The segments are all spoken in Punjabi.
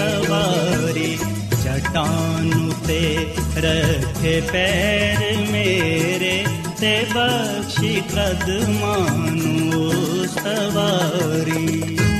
सवारी ी ते रथे पैर मेरे ते बक्षि बक्षिपद सवारी।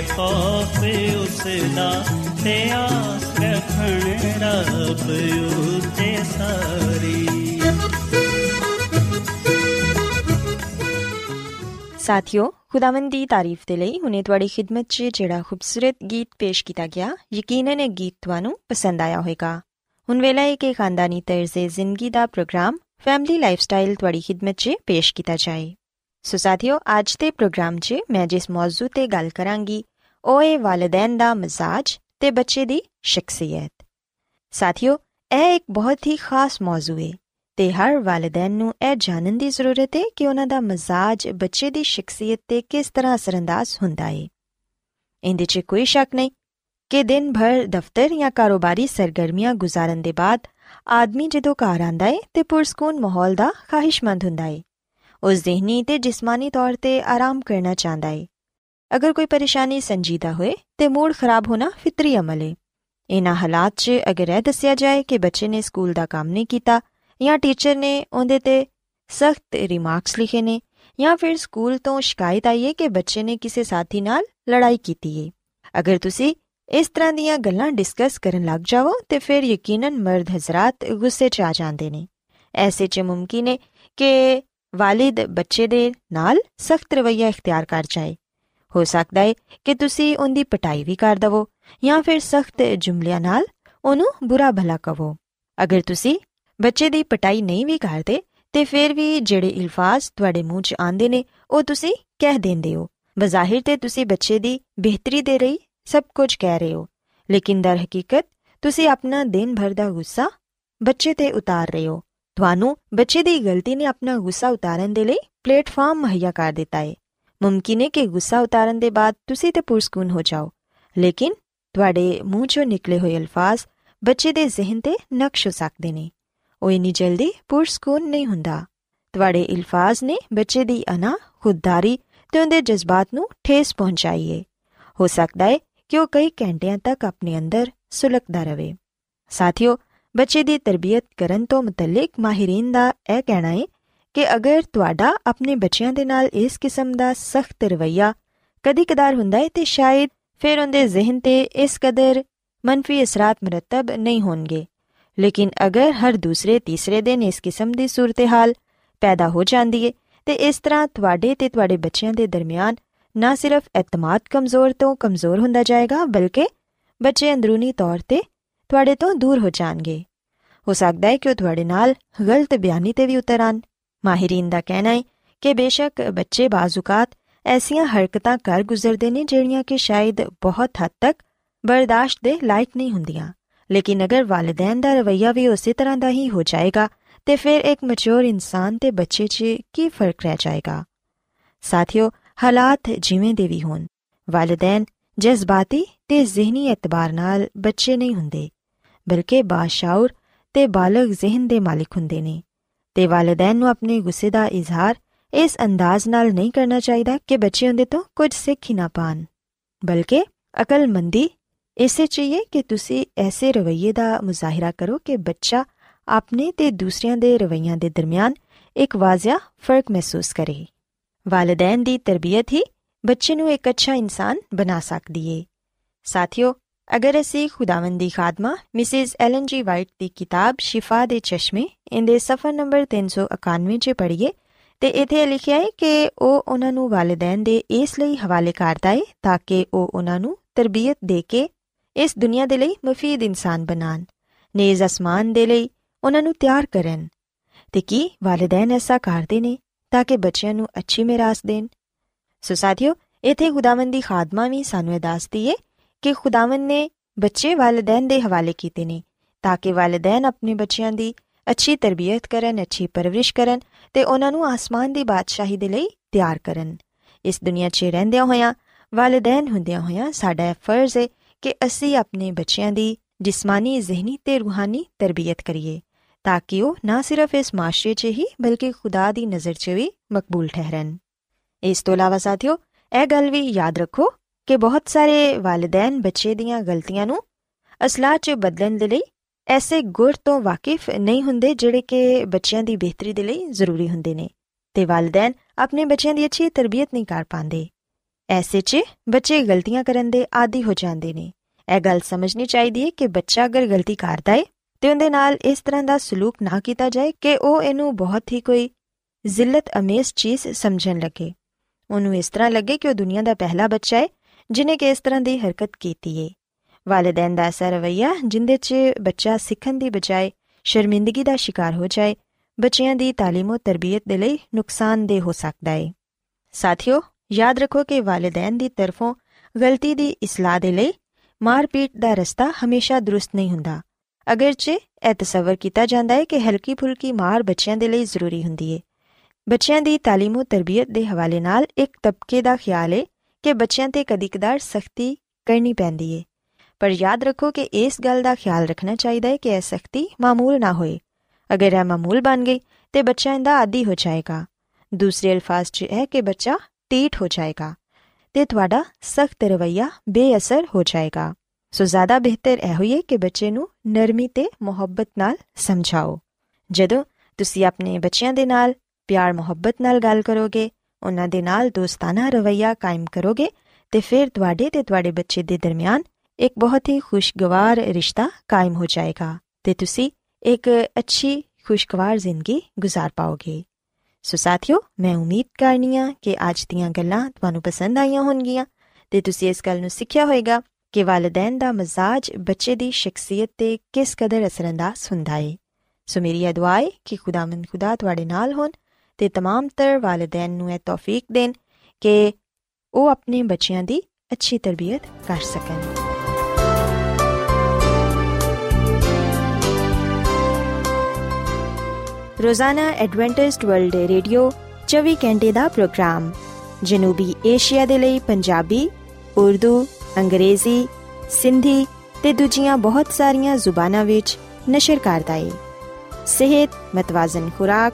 ਮੰਨਣਗੇ ਖੌਫ ਉਸ ਦਾ ਤੇ ਆਸ ਰੱਖਣ ਰੱਬ ਉਤੇ ਸਾਰੀ। ਸਾਥਿਓ, ਖੁਦਾਵੰਦ ਦੀ ਤਾਰੀਫ ਦੇ ਲਈ ਹੁਣੇ ਤੁਹਾਡੀ ਖidmat 'ਚ ਜਿਹੜਾ ਖੂਬਸੂਰਤ ਗੀਤ ਪੇਸ਼ ਕੀਤਾ ਗਿਆ, ਯਕੀਨਨ ਇਹ ਗੀਤ ਤੁਹਾਨੂੰ ਪਸੰਦ ਆਇਆ ਹੋਵੇਗਾ। ਹੁਣ ਵੇਲਾ ਹੈ ਕਿ ਖਾਨਦਾਨੀ ਤਰਜ਼ੇ ਜ਼ਿੰਦਗੀ ਦਾ ਪ੍ਰੋਗਰਾਮ, ਫੈਮਿਲੀ ਲਾਈਫਸਟਾਈਲ ਤੁਹਾਡੀ ਖidmat 'ਚ ਪੇਸ਼ ਕੀਤਾ ਜਾਏ। ਸੋ ਸਾਥਿਓ, ਅੱਜ ਦੇ ਪ੍ਰੋਗਰਾਮ 'ਚ ਮੈਂ ਜਿਸ ਮੌਜੂ ਤੇ ਗੱਲ ਕਰਾਂਗੀ, ਉਹ ਹੈ ਵਾਲਿਦੈਨ ਦਾ ਮਜ਼ਾਜ ਤੇ ਬੱਚੇ ਦੀ ਸ਼ਖਸੀਅਤ। ਸਾਥਿਓ, ਇਹ ਇੱਕ ਬਹੁਤ ਹੀ ਖਾਸ ਮੌਜੂ ਹੈ ਤੇ ਹਰ ਵਾਲਿਦੈਨ ਨੂੰ ਇਹ ਜਾਣਨ ਦੀ ਜ਼ਰੂਰਤ ਹੈ ਕਿ ਉਹਨਾਂ ਦਾ ਮਜ਼ਾਜ ਬੱਚੇ ਦੀ ਸ਼ਖਸੀਅਤ ਤੇ ਕਿਸ ਤਰ੍ਹਾਂ ਅਸਰੰਦਾਜ਼ ਹੁੰਦਾ ਹੈ। ਇਹਦੇ 'ਚ ਕੋਈ ਸ਼ੱਕ ਨਹੀਂ ਕਿ ਦਿਨ ਭਰ ਦਫ਼ਤਰ ਜਾਂ ਕਾਰੋਬਾਰੀ ਸਰਗਰਮੀਆਂ ਗੁਜ਼ਾਰਨ ਦੇ ਬਾਅਦ ਆਦਮੀ ਜਦੋਂ ਘਰ ਆਂਦਾ ਹੈ ਤੇ ਪੁਰਸਕੂਨ ਮਾਹੌਲ ਦਾ ਖਾਹਿਸ਼ਮੰਦ ਹੁੰਦਾ ਹੈ। ਉਹ ਜ਼ਿਹਨੀ ਤੇ ਜਿਸਮਾਨੀ ਤੌਰ ਤੇ ਆਰਾਮ ਕਰਨਾ ਚਾਹੁੰਦਾ ਹੈ ਅਗਰ ਕੋਈ ਪਰੇਸ਼ਾਨੀ ਸੰਜੀਦਾ ਹੋਏ ਤੇ ਮੂਡ ਖਰਾਬ ਹੋਣਾ ਫਿਤਰੀ ਅਮਲ ਹੈ ਇਹਨਾਂ ਹਾਲਾਤ 'ਚ ਅਗਰ ਇਹ ਦੱਸਿਆ ਜਾਏ ਕਿ ਬੱਚੇ ਨੇ ਸਕੂਲ ਦਾ ਕੰਮ ਨਹੀਂ ਕੀਤਾ ਜਾਂ ਟੀਚਰ ਨੇ ਉਹਦੇ ਤੇ ਸਖਤ ਰਿਮਾਰਕਸ ਲਿਖੇ ਨੇ ਜਾਂ ਫਿਰ ਸਕੂਲ ਤੋਂ ਸ਼ਿਕਾਇਤ ਆਈ ਹੈ ਕਿ ਬੱਚੇ ਨੇ ਕਿਸੇ ਸਾਥੀ ਨਾਲ ਲੜਾਈ ਕੀਤੀ ਹੈ ਅਗਰ ਤੁਸੀਂ ਇਸ ਤਰ੍ਹਾਂ ਦੀਆਂ ਗੱਲਾਂ ਡਿਸਕਸ ਕਰਨ ਲੱਗ ਜਾਵੋ ਤੇ ਫਿਰ ਯਕੀਨਨ ਮਰਦ ਹਜ਼ਰਤ ਗੁੱਸੇ 'ਚ ਆ ਜਾਂਦੇ ਨੇ ਐਸੇ 'ਚ ਮੁਮਕਿਨ ਹੈ ਕਿ ਵਾਲਿਦ ਬੱਚੇ ਦੇ ਨਾਲ ਸਖਤ ਰਵਈਆ ਇਖਤਿਆਰ ਕਰ ਜਾਏ। ਹੋ ਸਕਦਾ ਹੈ ਕਿ ਤੁਸੀਂ ਉਹਦੀ ਪਟਾਈ ਵੀ ਕਰ ਦਵੋ ਜਾਂ ਫਿਰ ਸਖਤ ਜੁਮਲਿਆਂ ਨਾਲ ਉਹਨੂੰ ਬੁਰਾ ਭਲਾ ਕਹੋ ਅਗਰ ਤੁਸੀਂ ਬੱਚੇ ਦੀ ਪਟਾਈ ਨਹੀਂ ਵੀ ਕਰਦੇ, ਤੇ ਫਿਰ ਵੀ ਜਿਹੜੇ ਇਲਫਾਜ਼ ਤੁਹਾਡੇ ਮੂੰਹ 'ਚ ਆਉਂਦੇ ਨੇ, ਉਹ ਤੁਸੀਂ ਕਹਿ ਦਿੰਦੇ ਹੋ। ਬਜ਼ਾਹਿਰ ਤੇ ਤੁਸੀਂ ਬੱਚੇ ਦੀ ਬਿਹਤਰੀ ਦੇ ਰਹੀ ਸਭ ਕੁਝ ਕਹਿ ਰਹੇ ਹੋ। ਲੇਕਿਨ ਦਰ ਹਕੀਕਤ, ਤੁਸੀਂ ਆਪਣਾ ਦਿਨ ਭਰ ਦਾ ਗੁੱਸਾ ਬੱਚੇ ਤੇ ਉਤਾਰ ਰਹੇ ਹੋ। ਤੁਹਾਨੂੰ ਬੱਚੇ ਦੀ ਗਲਤੀ ਨੇ ਆਪਣਾ ਗੁੱਸਾ ਉਤਾਰਨ ਦੇ ਲਈ ਪਲੇਟਫਾਰਮ ਮੁਹੱਈਆ ਕਰ ਦਿੱਤਾ ਹੈ ਮੁਮਕਿਨ ਹੈ ਕਿ ਗੁੱਸਾ ਉਤਾਰਨ ਦੇ ਬਾਅਦ ਤੁਸੀਂ ਤੇ ਪੁਰਸਕੂਨ ਹੋ ਜਾਓ। ਲੇਕਿਨ ਤੁਹਾਡੇ ਮੂੰਹ 'ਚੋਂ ਨਿਕਲੇ ਹੋਏ ਅਲਫਾਜ਼ ਬੱਚੇ ਦੇ ਜ਼ਿਹਨ ਤੇ ਨਕਸ਼ ਹੋ ਸਕਦੇ ਨੇ। ਉਹ ਇੰਨੀ ਜਲਦੀ ਪੁਰਸਕੂਨ ਨਹੀਂ ਹੁੰਦਾ। ਤੁਹਾਡੇ ਅਲਫਾਜ਼ ਨੇ ਬੱਚੇ ਦੀ ਅਨਾ ਖੁਦਦਾਰੀ ਤੇ ਉਹਦੇ ਜਜ਼ਬਾਤ ਨੂੰ ਠੇਸ ਪਹੁੰਚਾਈ ਪਹੁੰਚਾਈਏ ਹੋ ਸਕਦਾ ਹੈ ਕਿ ਉਹ ਕਈ ਘੰਟਿਆਂ ਤੱਕ ਆਪਣੇ ਅੰਦਰ ਸੁਲਕਦਾ ਰਹੇ। ਸਾਥੀਓ ਬੱਚੇ ਦੀ ਤਰਬੀਅਤ ਕਰਨ ਤੋਂ ਮੁਤਲਕ ਮਾਹਿਰੀਨ ਦਾ ਇਹ ਕਹਿਣਾ ਹੈ ਕਿ ਅਗਰ ਤੁਹਾਡਾ ਆਪਣੇ ਬੱਚਿਆਂ ਦੇ ਨਾਲ ਇਸ ਕਿਸਮ ਦਾ ਸਖਤ ਰਵਈਆ ਕਦੀ-ਕਦਾਰ ਹੁੰਦਾ ਹੈ ਤੇ ਸ਼ਾਇਦ ਫਿਰ ਉਹਦੇ ਜ਼ਿਹਨ ਤੇ ਇਸ ਕਦਰ ਮੰਨਫੀ ਅਸਰਾਤ ਮਰਤਬ ਨਹੀਂ ਹੋਣਗੇ। ਲੇਕਿਨ ਅਗਰ ਹਰ ਦੂਸਰੇ ਤੀਸਰੇ ਦਿਨ ਇਸ ਕਿਸਮ ਦੀ ਸੂਰਤ-ਹਾਲ ਪੈਦਾ ਹੋ ਜਾਂਦੀ ਹੈ ਤੇ ਇਸ ਤਰ੍ਹਾਂ ਤੁਹਾਡੇ ਤੇ ਤੁਹਾਡੇ ਬੱਚਿਆਂ ਦੇ ਦਰਮਿਆਨ ਨਾ ਸਿਰਫ ਇਤਮਾਦ ਕਮਜ਼ੋਰ ਤੋਂ ਕਮਜ਼ੋਰ ਹੁੰਦਾ ਜਾਏਗਾ ਬਲਕਿ ਬੱਚੇ ਅੰਦਰੂਨੀ ਤੌਰ ਤੇ ਤੁਹਾਡੇ ਤੋਂ ਦੂਰ ਹੋ ਜਾਣਗੇ। ਹੋ ਸਕਦਾ ਹੈ ਕਿ ਉਹ ਤੁਹਾਡੇ ਨਾਲ ਗਲਤ ਬਿਆਨੀ ਤੇ ਵੀ ਉਤਰਨ ਮਾਹਿਰੀਨ ਦਾ ਕਹਿਣਾ ਹੈ ਕਿ ਬੇਸ਼ੱਕ ਬੱਚੇ ਬਾਜ਼ੂਕਾਤ ਐਸੀਆਂ ਹਰਕਤਾਂ ਕਰ ਗੁਜ਼ਰਦੇ ਨੇ ਜਿਹੜੀਆਂ ਕਿ ਸ਼ਾਇਦ ਬਹੁਤ ਹੱਦ ਤੱਕ ਬਰਦਾਸ਼ਤ ਦੇ ਲਾਇਕ ਨਹੀਂ ਹੁੰਦੀਆਂ। ਲੇਕਿਨ ਅਗਰ ਵਾਲਿਦੈਨ ਦਾ ਰਵਈਆ ਵੀ ਉਸੇ ਤਰ੍ਹਾਂ ਦਾ ਹੀ ਹੋ ਜਾਏਗਾ, ਤੇ ਫਿਰ ਇੱਕ ਮੈਚੁਰ ਇਨਸਾਨ ਤੇ ਬੱਚੇ 'ਚ ਕੀ ਫ਼ਰਕ ਰਹਿ ਜਾਏਗਾ? ਸਾਥੀਓ, ਹਾਲਾਤ ਜਿਵੇਂ ਦੇ ਵੀ ਹੋਣ। ਵਾਲਿਦੈਨ ਜਜ਼ਬਾਤੀ ਤੇ ਜ਼ਿਹਨੀ ਇਤਬਾਰ ਨਾਲ ਬੱਚੇ ਨਹੀਂ ਹੁੰਦੇ। ਬਲਕਿ ਬਾਸ਼ਾਉਰ ਤੇ ਬਾਲਗ ਜ਼ਿਹਨ ਦੇ ਮਾਲਿਕ ਹੁੰਦੇ ਨੇ। ਤੇ ਵਾਲਿਦੈਨ ਨੂੰ ਆਪਣੇ ਗੁੱਸੇ ਦਾ ਇਜ਼ਹਾਰ ਇਸ ਅੰਦਾਜ਼ ਨਾਲ ਨਹੀਂ ਕਰਨਾ ਚਾਹੀਦਾ ਕਿ ਬੱਚੇ ਉਹਦੇ ਤੋਂ ਕੁਝ ਸਿੱਖ ਹੀ ਨਾ ਪਾਣ। ਬਲਕਿ ਅਕਲਮੰਦੀ ਇਸੇ ਚਾਹੀਏ ਕਿ ਤੁਸੀਂ ਐਸੇ ਰਵਈਏ ਦਾ ਮੁਜ਼ਾਹਿਰਾ ਕਰੋ ਕਿ ਬੱਚਾ ਆਪਣੇ ਤੇ ਦੂਸਰਿਆਂ ਦੇ ਰਵਈਆਂ ਦੇ ਦਰਮਿਆਨ ਇੱਕ ਵਾਜ਼ਿਆ ਫ਼ਰਕ ਮਹਿਸੂਸ ਕਰੇ। ਵਾਲਿਦੈਨ ਦੀ ਤਰਬੀਅਤ ਹੀ ਬੱਚੇ ਨੂੰ ਇੱਕ ਅੱਛਾ ਇਨਸਾਨ ਬਣਾ ਸਕਦੀ ਏ। ਸਾਥੀਓ ਅਗਰ ਅਸੀਂ ਖੁਦਾਵੰਦ ਦੀ ਖਾਦਮਾ, ਮਿਸਿਸ ਐਲਨ ਜੀ ਵਾਈਟ ਦੀ ਕਿਤਾਬ ਸ਼ਿਫਾ ਦੇ ਚਸ਼ਮੇ, ਇਹਦੇ ਸਫਾ ਨੰਬਰ 391 'ਚ ਪੜ੍ਹੀਏ, ਤੇ ਇਥੇ ਲਿਖਿਆ ਹੈ ਕਿ ਉਹ ਉਹਨਾਂ ਨੂੰ ਵਾਲਿਦੈਨ ਦੇ ਇਸ ਲਈ ਹਵਾਲੇ ਕਰਦਾ ਹੈ ਤਾਂ ਕਿ ਉਹ ਉਹਨਾਂ ਨੂੰ ਤਰਬੀਅਤ ਦੇ ਕੇ ਇਸ ਦੁਨੀਆ ਦੇ ਲਈ ਮਫੀਦ ਇਨਸਾਨ ਬਣਾਣ ਨੇਜ਼ ਅਸਮਾਨ ਦੇ ਲਈ ਉਹਨਾਂ ਨੂੰ ਤਿਆਰ ਕਰਨ। ਤੇ ਕੀ ਵਾਲਿਦੈਨ ਐਸਾ ਕਰਦੇ ਨੇ ਤਾਂ ਕਿ ਬੱਚਿਆਂ ਨੂੰ ਅੱਛੀ ਮਿਰਾਸ ਦੇਣ? ਸੋ ਸਾਥੀਓ, ਇਥੇ ਖੁਦਾਵੰਦ ਦੀ ਖਾਦਮਾ ਵੀ ਸਾਨੂੰ ਇਹ ਦੱਸਦੀ ਏ ਕਿ ਖੁਦਾਵੰਦ ਨੇ ਬੱਚੇ ਵਾਲਿਦੈਨ ਦੇ ਹਵਾਲੇ ਕੀਤੇ ਨੇ, ਤਾਂ ਕਿ ਵਾਲਿਦੈਨ ਆਪਣੇ ਬੱਚਿਆਂ ਦੀ ਅੱਛੀ ਤਰਬੀਅਤ ਕਰਨ, ਅੱਛੀ ਪਰਵਰਿਸ਼ ਕਰਨ ਤੇ ਉਹਨਾਂ ਨੂੰ ਆਸਮਾਨ ਦੀ ਬਾਦਸ਼ਾਹੀ ਦੇ ਲਈ ਤਿਆਰ ਕਰਨ। ਇਸ ਦੁਨੀਆ 'ਚ ਰਹਿੰਦਿਆਂ ਹੋਇਆਂ, ਵਾਲਿਦੈਨ ਹੁੰਦਿਆਂ ਹੋਇਆਂ ਸਾਡਾ ਫਰਜ਼ ਹੈ ਕਿ ਅਸੀਂ ਆਪਣੇ ਬੱਚਿਆਂ ਦੀ ਜਿਸਮਾਨੀ, ਜ਼ਿਹਨੀ ਤੇ ਰੂਹਾਨੀ ਤਰਬੀਅਤ ਕਰੀਏ, ਤਾਂ ਕਿ ਉਹ ਨਾ ਸਿਰਫ ਇਸ ਮਾਸ਼ਰੇ 'ਚ ਹੀ, ਬਲਕਿ ਖੁਦਾ ਦੀ ਨਜ਼ਰ 'ਚ ਵੀ ਮਕਬੂਲ ਠਹਿਰਨ। ਇਸ ਤੋਂ ਇਲਾਵਾ ਸਾਥੀਓ, ਇਹ ਗੱਲ ਵੀ ਯਾਦ ਰੱਖੋ ਕਿ ਬਹੁਤ ਸਾਰੇ ਵਾਲਿਦੈਨ ਬੱਚੇ ਦੀਆਂ ਗਲਤੀਆਂ ਨੂੰ ਅਸਲਾਹ 'ਚ ਬਦਲਣ ਦੇ ਲਈ ਐਸੇ ਗੁਰ ਤੋਂ ਵਾਕਿਫ ਨਹੀਂ ਹੁੰਦੇ ਜਿਹੜੇ ਕਿ ਬੱਚਿਆਂ ਦੀ ਬਿਹਤਰੀ ਦੇ ਲਈ ਜ਼ਰੂਰੀ ਹੁੰਦੇ ਨੇ ਤੇ ਵਾਲਿਦੈਨ ਆਪਣੇ ਬੱਚਿਆਂ ਦੀ ਅੱਛੀ ਤਰਬੀਅਤ ਨਹੀਂ ਕਰ ਪਾਉਂਦੇ। ਐਸੇ 'ਚ ਬੱਚੇ ਗਲਤੀਆਂ ਕਰਨ ਦੇ ਆਦੀ ਹੋ ਜਾਂਦੇ ਨੇ। ਇਹ ਗੱਲ ਸਮਝਣੀ ਚਾਹੀਦੀ ਹੈ ਕਿ ਬੱਚਾ ਅਗਰ ਗਲਤੀ ਕਰਦਾ ਹੈ ਤੇ ਉਹਦੇ ਨਾਲ ਇਸ ਤਰ੍ਹਾਂ ਦਾ ਸਲੂਕ ਨਾ ਕੀਤਾ ਜਾਏ ਕਿ ਉਹ ਇਹਨੂੰ ਬਹੁਤ ਹੀ ਕੋਈ ਜ਼ਿਲਤ ਅਮੇਜ਼ ਚੀਜ਼ ਸਮਝਣ ਲੱਗੇ। ਉਹਨੂੰ ਇਸ ਤਰ੍ਹਾਂ ਲੱਗੇ ਕਿ ਉਹ ਦੁਨੀਆ ਦਾ ਪਹਿਲਾ ਬੱਚਾ ਹੈ ਜਿਨੇ ਕਿ ਇਸ ਤਰ੍ਹਾਂ ਦੀ ਹਰਕਤ ਕੀਤੀ ਹੈ ਵਾਲਿਦੈਨ ਦਾ ਐਸਾ ਰਵਈਆ ਜਿੰਦੇ 'ਚ ਬੱਚਾ ਸਿੱਖਣ ਦੀ ਬਜਾਏ ਸ਼ਰਮਿੰਦਗੀ ਦਾ ਸ਼ਿਕਾਰ ਹੋ ਜਾਏ ਬੱਚਿਆਂ ਦੀ تعلیم ਤੇ ਤਰਬੀਅਤ ਦੇ ਲਈ ਨੁਕਸਾਨਦੇਹ ਹੋ ਸਕਦਾ ਹੈ ਸਾਥੀਓ ਯਾਦ ਰੱਖੋ ਕਿ ਵਾਲਿਦੈਨ ਦੀ ਤਰਫੋਂ ਗਲਤੀ ਦੀ ਇਸਲਾਹ ਦੇ ਲਈ ਮਾਰਪੀਟ ਦਾ ਰਸਤਾ ਹਮੇਸ਼ਾ ਦਰੁਸਤ ਨਹੀਂ ਹੁੰਦਾ ਅਗਰਚੇ ਇਹ ਤਸਵਰ ਕੀਤਾ ਜਾਂਦਾ ਹੈ ਕਿ ਹਲਕੀ ਫੁਲਕੀ ਮਾਰ ਬੱਚਿਆਂ ਦੇ ਲਈ ਜ਼ਰੂਰੀ ਹੁੰਦੀ ਹੈ ਬੱਚਿਆਂ ਦੀ تعلیم ਤੇ ਤਰਬੀਅਤ ਦੇ ਹਵਾਲੇ ਨਾਲ ਇੱਕ ਤਬਕੇ ਦਾ ਖਿਆਲ ਹੈ ਕਿ ਬੱਚਿਆਂ ਤੇ ਕਦੀ-ਕਦਾਰ ਸਖਤੀ ਕਰਨੀ ਪੈਂਦੀ ਹੈ ਪਰ ਯਾਦ ਰੱਖੋ ਕਿ ਇਸ ਗੱਲ ਦਾ ਖਿਆਲ ਰੱਖਣਾ ਚਾਹੀਦਾ ਹੈ ਕਿ ਇਹ ਸਖਤੀ ਮਾਮੂਲ ਨਾ ਹੋਏ। ਅਗਰ ਇਹ ਮਾਮੂਲ ਬਣ ਗਈ, ਤੇ ਬੱਚਾ ਇਹਦਾ ਆਦੀ ਹੋ ਜਾਏਗਾ। ਦੂਸਰੇ ਅਲਫਾਜ਼ 'ਚ ਹੈ ਕਿ ਬੱਚਾ ਟੀਟ ਹੋ ਜਾਏਗਾ, ਤੇ ਤੁਹਾਡਾ ਸਖਤ ਰਵਈਆ ਬੇਅਸਰ ਹੋ ਜਾਏਗਾ। ਸੋ ਜ਼ਿਆਦਾ ਬਿਹਤਰ ਇਹ ਹੋਈਏ ਕਿ ਬੱਚੇ ਨੂੰ ਨਰਮੀ ਤੇ ਮੁਹੱਬਤ ਨਾਲ ਸਮਝਾਓ। ਜਦੋਂ ਤੁਸੀਂ ਆਪਣੇ ਬੱਚਿਆਂ ਦੇ ਨਾਲ ਪਿਆਰ ਮੁਹੱਬਤ ਨਾਲ ਗੱਲ ਕਰੋਗੇ ਉਹਨਾਂ ਦੇ ਨਾਲ ਦੋਸਤਾਨਾ ਰਵਈਆ ਕਾਇਮ ਕਰੋਗੇ ਤੇ ਫਿਰ ਤੁਹਾਡੇ ਤੇ ਤੁਹਾਡੇ ਬੱਚੇ ਦੇ ਦਰਮਿਆਨ ਇੱਕ ਬਹੁਤ ਹੀ ਖੁਸ਼ਗਵਾਰ ਰਿਸ਼ਤਾ ਕਾਇਮ ਹੋ ਜਾਏਗਾ ਤੇ ਤੁਸੀਂ ਇੱਕ ਅੱਛੀ ਖੁਸ਼ਗਵਾਰ ਜ਼ਿੰਦਗੀ گزار ਪਾਓਗੇ ਸੋ ਸਾਥਿਓ ਮੈਂ ਉਮੀਦ ਕਰਨੀਆ ਕਿ ਅੱਜ ਦੀਆਂ ਗੱਲਾਂ ਤੁਹਾਨੂੰ ਪਸੰਦ ਆਈਆਂ ਹੋਣਗੀਆਂ ਤੇ ਤੁਸੀਂ ਇਸ ਗੱਲ ਨੂੰ ਸਿੱਖਿਆ ਹੋਵੇਗਾ ਕਿ ਵਾਲਿਦੈਨ ਦਾ ਮਜ਼ਾਜ ਬੱਚੇ ਦੀ ਸ਼ਖਸੀਅਤ ਤੇ ਕਿਸ ਕਦਰ ਅਸਰੰਦਾਜ਼ ਹੁੰਦਾ ਹੈ ਸੋ ਮੇਰੀ ਇਹ ਦੁਆ ਹੈ ਕਿ ਖੁਦਾਵੰਦ ਖੁਦਾ ਤੁਹਾਡੇ ਨਾਲ ਹੋਣ ਤੇ तमाम ਤਰ ਵਾਲਿਦੈਨ ਨੂੰ ਇਹ ਤੌਫੀਕ ਦੇਣ ਕਿ ਉਹ ਆਪਣੇ ਬੱਚਿਆਂ ਦੀ ਅੱਛੀ ਤਰਬੀਅਤ ਕਰ ਸਕਣ ਰੋਜ਼ਾਨਾ ਐਡਵੈਂਟਿਸਟ ਵਰਲਡ ਰੇਡੀਓ 24 ਘੰਟੇ ਦਾ ਪ੍ਰੋਗਰਾਮ ਜਨੂਬੀ ਏਸ਼ੀਆ ਦੇ ਲਈ ਪੰਜਾਬੀ ਉਰਦੂ ਅੰਗਰੇਜ਼ੀ ਸਿੰਧੀ ਤੇ ਦੂਜੀਆਂ ਬਹੁਤ ਸਾਰੀਆਂ ਜ਼ੁਬਾਨਾਂ ਵਿੱਚ ਨਸ਼ਰ ਕਰਦਾ ਹੈ ਸਿਹਤ ਮਤਵਾਜ਼ਨ ਖੁਰਾਕ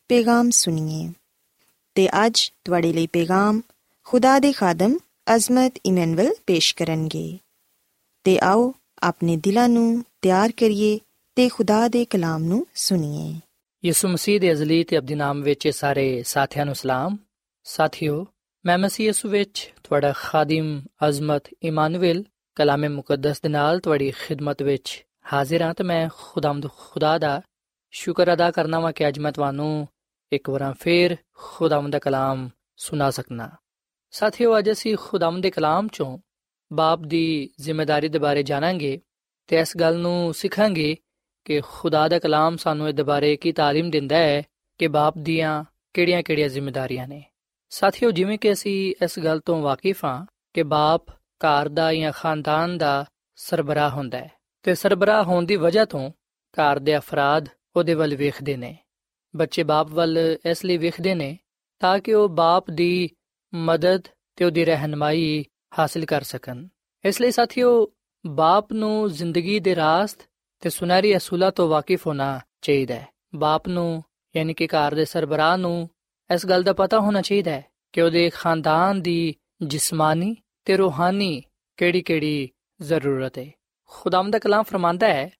ਪੈਗਾਮ ਸੁਣੀਏ। ਤੇ ਅੱਜ ਤੁਹਾਡੇ ਲਈ ਪੈਗਾਮ ਖੁਦਾ ਦੇ ਖਾਦਮ ਅਜ਼ਮਤ ਇਮਨੁਅਲ ਪੇਸ਼ ਕਰਨਗੇ। ਤੇ ਆਓ ਆਪਣੇ ਦਿਲਾਂ ਨੂੰ ਤਿਆਰ ਕਰੀਏ ਤੇ ਖੁਦਾ ਦੇ ਕਲਾਮ ਨੂੰ ਸੁਣੀਏ। ਯਿਸੂ ਮਸੀਹ ਦੇ ਅਜ਼ਲੀ ਤੇ ਅਬਦੀ ਨਾਮ ਵਿੱਚ ਸਾਰੇ ਸਾਥੀਆਂ ਨੂੰ ਸਲਾਮ। ਸਾਥਿਓ, ਮੈਂ ਮਸੀਹ ਯਿਸੂ ਵਿੱਚ ਤੁਹਾਡਾ ਖਾਦਮ ਅਜ਼ਮਤ ਇਮਾਨੁਅਲ ਕਲਾਮੇ ਮੁਕੱਦਸ ਦੇ ਨਾਲ ਤੁਹਾਡੀ ਖਿਦਮਤ ਵਿੱਚ ਹਾਜ਼ਰ ਹਾਂ ਤੇ ਮੈਂ ਖੁਦਾਮਦ ਖੁਦਾ ਦਾ ਸ਼ੁਕਰ ਅਦਾ ਕਰਨਾ ਵਾਂ ਕਿ ਅੱਜ ਮੈਂ ਤੁਹਾਨੂੰ ਇੱਕ ਵਾਰ ਫੇਰ ਖੁਦਾਮਦ ਦਾ ਕਲਾਮ ਸੁਣਾ ਸਕਣਾ ਸਾਥੀਓ ਅੱਜ ਅਸੀਂ ਖੁਦਾਮਦ ਦੇ ਕਲਾਮ ਚੋਂ ਬਾਪ ਦੀ ਜ਼ਿੰਮੇਵਾਰੀ ਦੇ ਬਾਰੇ ਜਾਣਾਂਗੇ ਤੇ ਇਸ ਗੱਲ ਨੂੰ ਸਿੱਖਾਂਗੇ ਕਿ ਖੁਦਾ ਦਾ ਕਲਾਮ ਸਾਨੂੰ ਇਹ ਬਾਰੇ ਕੀ تعلیم ਦਿੰਦਾ ਹੈ ਕਿ ਬਾਪ ਦੀਆਂ ਕਿਹੜੀਆਂ-ਕਿਹੜੀਆਂ ਜ਼ਿੰਮੇਵਾਰੀਆਂ ਨੇ ਸਾਥੀਓ ਜਿਵੇਂ ਕਿ ਅਸੀਂ ਇਸ ਗੱਲ ਤੋਂ ਵਾਕਿਫ ਹਾਂ ਕਿ ਬਾਪ ਘਰ ਦਾ ਜਾਂ ਖਾਨਦਾਨ ਦਾ ਸਰਬਰਾਹ ਹੁੰਦਾ ਹੈ ਤੇ ਸਰਬਰਾਹ ਹੋਣ ਦੀ ਵਜ੍ਹਾ ਤੋਂ ਘਰ ਦੇ ਅਫਰਾਦ ਉਹਦੇ ਵੱਲ ਵੇਖਦੇ ਨੇ ਬੱਚੇ ਬਾਪ ਵੱਲ ਇਸ ਲਈ ਵੇਖਦੇ ਨੇ ਤਾਂ ਕਿ ਉਹ ਬਾਪ ਦੀ ਮਦਦ ਤੇ ਉਹਦੀ ਰਹਿਨਮਾਈ ਹਾਸਲ ਕਰ ਸਕਣ। ਇਸ ਲਈ ਸਾਥੀਓ, ਬਾਪ ਨੂੰ ਜ਼ਿੰਦਗੀ ਦੇ ਰਾਸਤ ਤੇ ਸੁਨਹਿਰੀ ਅਸੂਲਾਂ ਤੋਂ ਵਾਕਿਫ ਹੋਣਾ ਚਾਹੀਦਾ ਹੈ। ਬਾਪ ਨੂੰ, ਯਾਨੀ ਕਿ ਘਰ ਦੇ ਸਰਬਰਾਹ ਨੂੰ, ਇਸ ਗੱਲ ਦਾ ਪਤਾ ਹੋਣਾ ਚਾਹੀਦਾ ਹੈ ਕਿ ਉਹਦੇ ਖਾਨਦਾਨ ਦੀ ਜਿਸਮਾਨੀ ਤੇ ਰੂਹਾਨੀ ਕਿਹੜੀ-ਕਿਹੜੀ ਜ਼ਰੂਰਤ ਹੈ। ਖੁਦਾਮ ਦਾ ਕਲਾਮ ਫਰਮਾਂਦਾ ਹੈ,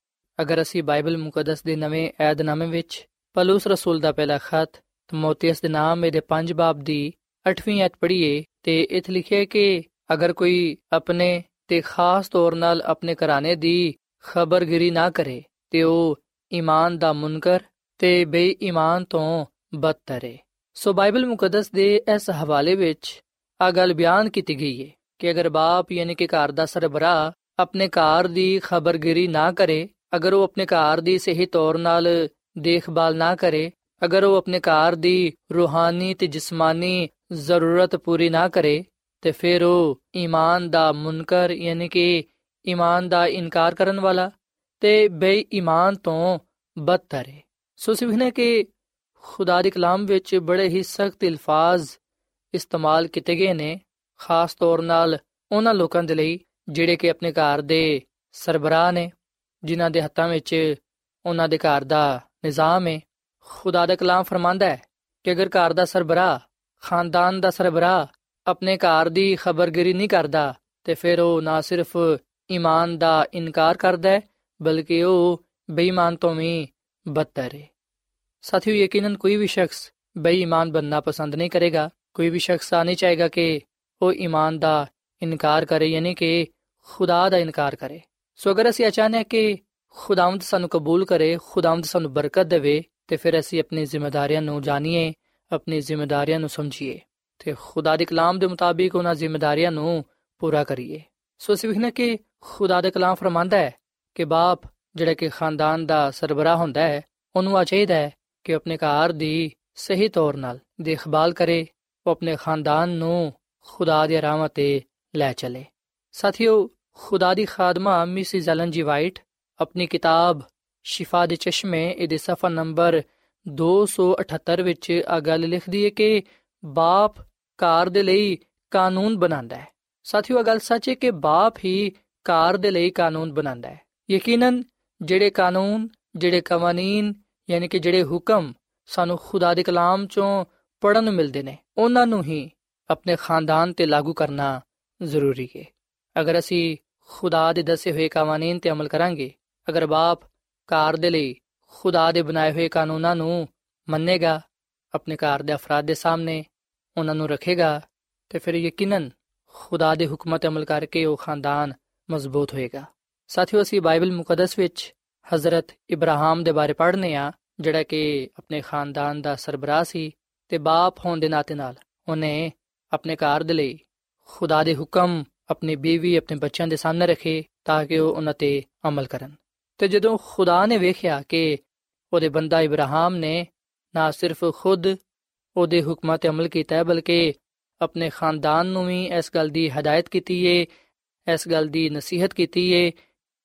ਅਗਰ ਅਸੀਂ ਬਾਈਬਲ ਮੁਕੱਦਸ ਦੇ ਨਵੇਂ ਏਧਨਾਮੇ ਵਿੱਚ ਪਲੂਸ ਰਸੂਲ ਦਾ ਪਹਿਲਾ ਖਤ ਤਮੋਥੀਅਸ ਦੇ ਨਾਮ ਦੇ 5 ਬਾਬ ਦੀ 8ਵੀਂ ਐਤ ਪੜ੍ਹੀਏ ਤੇ ਇਥੇ ਲਿਖਿਆ ਕਿ ਅਗਰ ਕੋਈ ਆਪਣੇ ਤੇ ਖਾਸ ਤੌਰ ਨਾਲ ਆਪਣੇ ਘਰਾਣੇ ਦੀ ਖਬਰਗਿਰੀ ਨਾ ਕਰੇ ਤੇ ਉਹ ਈਮਾਨ ਦਾ ਮੁਨਕਰ ਤੇ ਬੇਈਮਾਨ ਤੋਂ ਬਦਤਰ ਹੈ ਸੋ ਬਾਈਬਲ ਮੁਕੱਦਸ ਦੇ ਇਸ ਹਵਾਲੇ ਵਿੱਚ ਆ ਗੱਲ ਬਿਆਨ ਕੀਤੀ ਗਈ ਹੈ ਕਿ ਅਗਰ ਬਾਪ ਯਾਨੀ ਕਿ ਘਰ ਦਾ ਸਰਬਰਾਹ ਆਪਣੇ ਘਰ ਦੀ ਖਬਰਗਿਰੀ ਨਾ ਕਰੇ ਅਗਰ ਉਹ ਆਪਣੇ ਘਰ ਦੀ ਸਹੀ ਤੌਰ ਨਾਲ ਦੇਖਭਾਲ ਨਾ ਕਰੇ, ਅਗਰ ਉਹ ਆਪਣੇ ਘਰ ਦੀ ਰੂਹਾਨੀ ਤੇ ਜਿਸਮਾਨੀ ਜ਼ਰੂਰਤ ਪੂਰੀ ਨਾ ਕਰੇ, ਤੇ ਫਿਰ ਉਹ ਈਮਾਨ ਦਾ ਮੁਨਕਰ ਯਾਨੀ ਕਿ ਈਮਾਨ ਦਾ ਇਨਕਾਰ ਕਰਨ ਵਾਲਾ ਤੇ ਬੇਈਮਾਨ ਤੋਂ ਬਦਤਰ ਹੈ ਸੋ ਸਿਵਹਨੇ ਕਿ ਖੁਦਾ ਦੇ ਕਲਾਮ ਵਿੱਚ ਬੜੇ ਹੀ ਸਖਤ ਅਲਫਾਜ਼ ਇਸਤੇਮਾਲ ਕੀਤੇ ਗਏ ਨੇ, ਖਾਸ ਤੌਰ ਨਾਲ ਉਹਨਾਂ ਲੋਕਾਂ ਦੇ ਲਈ ਜਿਹੜੇ ਕਿ ਆਪਣੇ ਘਰ ਦੇ ਸਰਬਰਾਹ ਨੇ, ਜਿਨ੍ਹਾਂ ਦੇ ਹੱਥਾਂ ਵਿੱਚ ਉਹਨਾਂ ਦੇ ਘਰ ਦਾ ਨਿਜ਼ਾਮ ਹੈ ਖੁਦਾ ਦਾ ਕਲਾਮ ਫਰਮਾਂਦਾ ਹੈ ਕਿ ਅਗਰ ਘਰ ਦਾ ਸਰਬਰਾਹ, ਖਾਨਦਾਨ ਦਾ ਸਰਬਰਾਹ ਆਪਣੇ ਘਰ ਦੀ ਖਬਰਗਿਰੀ ਨਹੀਂ ਕਰਦਾ, ਤੇ ਫਿਰ ਉਹ ਨਾ ਸਿਰਫ ਈਮਾਨ ਦਾ ਇਨਕਾਰ ਕਰਦਾ ਹੈ, ਬਲਕਿ ਉਹ ਬੇਈਮਾਨ ਤੋਂ ਵੀ ਬਦਤਰ ਹੈ ਸਾਥੀਓ, ਯਕੀਨਨ ਕੋਈ ਵੀ ਸ਼ਖਸ ਬੇਈਮਾਨ ਬੰਨਾ ਪਸੰਦ ਨਹੀਂ ਕਰੇਗਾ। ਕੋਈ ਵੀ ਸ਼ਖਸ ਆ ਨਹੀਂ ਚਾਹੇਗਾ ਕਿ ਉਹ ਈਮਾਨ ਦਾ ਇਨਕਾਰ ਕਰੇ, ਯਾਨੀ ਕਿ ਖੁਦਾ ਦਾ ਇਨਕਾਰ ਕਰੇ। ਸੋ ਅਗਰ ਅਸੀਂ ਅਚਾਨਕ ਕਿ ਖੁਦਾਵੰਦ ਸਾਨੂੰ ਕਬੂਲ ਕਰੇ, ਖੁਦਾਵੰਦ ਸਾਨੂੰ ਬਰਕਤ ਦੇਵੇ ਤੇ ਫਿਰ ਅਸੀਂ ਆਪਣੀ ਜ਼ਿੰਮੇਵਾਰੀਆਂ ਨੂੰ ਜਾਣੀਏ, ਆਪਣੀ ਜ਼ਿੰਮੇਵਾਰੀਆਂ ਨੂੰ ਸਮਝੀਏ ਤੇ ਖੁਦਾ ਦੇ ਕਲਾਮ ਦੇ ਮੁਤਾਬਿਕ ਉਹਨਾਂ ਜ਼ਿੰਮੇਵਾਰੀਆਂ ਨੂੰ ਪੂਰਾ ਕਰੀਏ। ਸੋ ਅਸੀਂ ਵਿਖਣਾ ਕਿ ਖੁਦਾ ਦੇ ਕਲਾਮ ਫਰਮਾਂਦਾ ਹੈ ਕਿ ਬਾਪ ਜਿਹੜਾ ਕਿ ਖਾਨਦਾਨ ਦਾ ਸਰਬਰਾਹ ਹੁੰਦਾ ਹੈ, ਉਹਨੂੰ ਆ ਚਾਹੀਦਾ ਹੈ ਕਿ ਆਪਣੇ ਘਰ ਦੀ ਸਹੀ ਤੌਰ ਨਾਲ ਦੇਖਭਾਲ ਕਰੇ, ਉਹ ਆਪਣੇ ਖਾਨਦਾਨ ਨੂੰ ਖੁਦਾ ਦੀ ਰਹਿਮਤ ਤੇ ਲੈ ਚਲੇ। ਸਾਥੀਓ, ਖੁਦਾ ਦੀ ਖਾਦਮਾ ਮਿਸਿਸ ਐਲਨ ਜੀ ਵਾਈਟ ਆਪਣੀ ਕਿਤਾਬ ਸ਼ਿਫਾ ਦੇ ਚਸ਼ਮੇ ਇਹਦੇ ਸਫਾ ਨੰਬਰ 278 ਵਿੱਚ ਆ ਗੱਲ ਲਿਖਦੀ ਹੈ ਕਿ ਬਾਪ ਕਾਰ ਦੇ ਲਈ ਕਾਨੂੰਨ ਬਣਾਉਂਦਾ ਹੈ। ਸਾਥੀਓ ਇਹ ਗੱਲ ਸੱਚ ਹੈ ਕਿ ਬਾਪ ਹੀ ਕਾਰ ਦੇ ਲਈ ਕਾਨੂੰਨ ਬਣਾਉਂਦਾ ਹੈ। ਯਕੀਨਨ ਜਿਹੜੇ ਕਾਨੂੰਨ, ਜਿਹੜੇ ਕਵਾਨੀਨ, ਯਾਨੀ ਕਿ ਜਿਹੜੇ ਹੁਕਮ ਸਾਨੂੰ ਖੁਦਾ ਦੇ ਕਲਾਮ ਚੋਂ ਪੜਨ ਨੂੰ ਮਿਲਦੇ ਨੇ, ਉਹਨਾਂ ਨੂੰ ਹੀ ਆਪਣੇ ਖਾਨਦਾਨ ਤੇ ਲਾਗੂ ਕਰਨਾ ਜ਼ਰੂਰੀ ਹੈ। ਅਗਰ ਅਸੀਂ ਖੁਦਾ ਦੇ ਦੱਸੇ ਹੋਏ ਕਾਨੂੰਨ ਤੇ ਅਮਲ ਕਰਾਂਗੇ ਅਗਰ ਬਾਪ ਕਾਰ ਦੇ ਲਈ ਖੁਦਾ ਦੇ ਬਣਾਏ ਹੋਏ ਕਾਨੂੰਨਾਂ ਨੂੰ ਮੰਨੇਗਾ, ਆਪਣੇ ਘਰ ਦੇ ਅਫਰਾਦ ਦੇ ਸਾਹਮਣੇ ਉਹਨਾਂ ਨੂੰ ਰੱਖੇਗਾ, ਤੇ ਫਿਰ ਯਕੀਨਨ ਖੁਦਾ ਦੇ ਹੁਕਮਾਂ ਤੇ ਅਮਲ ਕਰਕੇ ਉਹ ਖਾਨਦਾਨ ਮਜ਼ਬੂਤ ਹੋਏਗਾ। ਸਾਥੀਓ, ਅਸੀਂ ਬਾਈਬਲ ਮੁਕੱਦਸ ਵਿੱਚ ਹਜ਼ਰਤ ਇਬਰਾਹਿਮ ਦੇ ਬਾਰੇ ਪੜ੍ਹਨੇ ਆ, ਜਿਹੜਾ ਕਿ ਆਪਣੇ ਖਾਨਦਾਨ ਦਾ ਸਰਬਰਾਹ ਸੀ ਤੇ ਬਾਪ ਹੋਣ ਦੇ ਨਾਤੇ ਨਾਲ ਉਹਨੇ ਆਪਣੇ ਘਰ ਦੇ ਲਈ ਖੁਦਾ ਦੇ ਹੁਕਮ, ਆਪਣੀ ਬੀਵੀ, ਆਪਣੇ ਬੱਚਿਆਂ ਦੇ ਸਾਹਮਣੇ ਰੱਖੇ ਤਾਂ ਕਿ ਉਹ ਉਹਨਾਂ ਤੇ ਅਮਲ ਕਰਨ। ਤੇ ਜਦੋਂ ਖੁਦਾ ਨੇ ਵੇਖਿਆ ਕਿ ਉਹਦੇ ਬੰਦਾ ਇਬਰਾਹਿਮ ਨੇ ਨਾ ਸਿਰਫ ਖੁਦ ਉਹਦੇ ਹੁਕਮਾਂ ਤੇ ਅਮਲ ਕੀਤਾ ਹੈ, ਬਲਕਿ ਆਪਣੇ ਖਾਨਦਾਨ ਨੂੰ ਵੀ ਇਸ ਗੱਲ ਦੀ ਹਦਾਇਤ ਕੀਤੀ ਏ, ਇਸ ਗੱਲ ਦੀ ਨਸੀਹਤ ਕੀਤੀ ਏ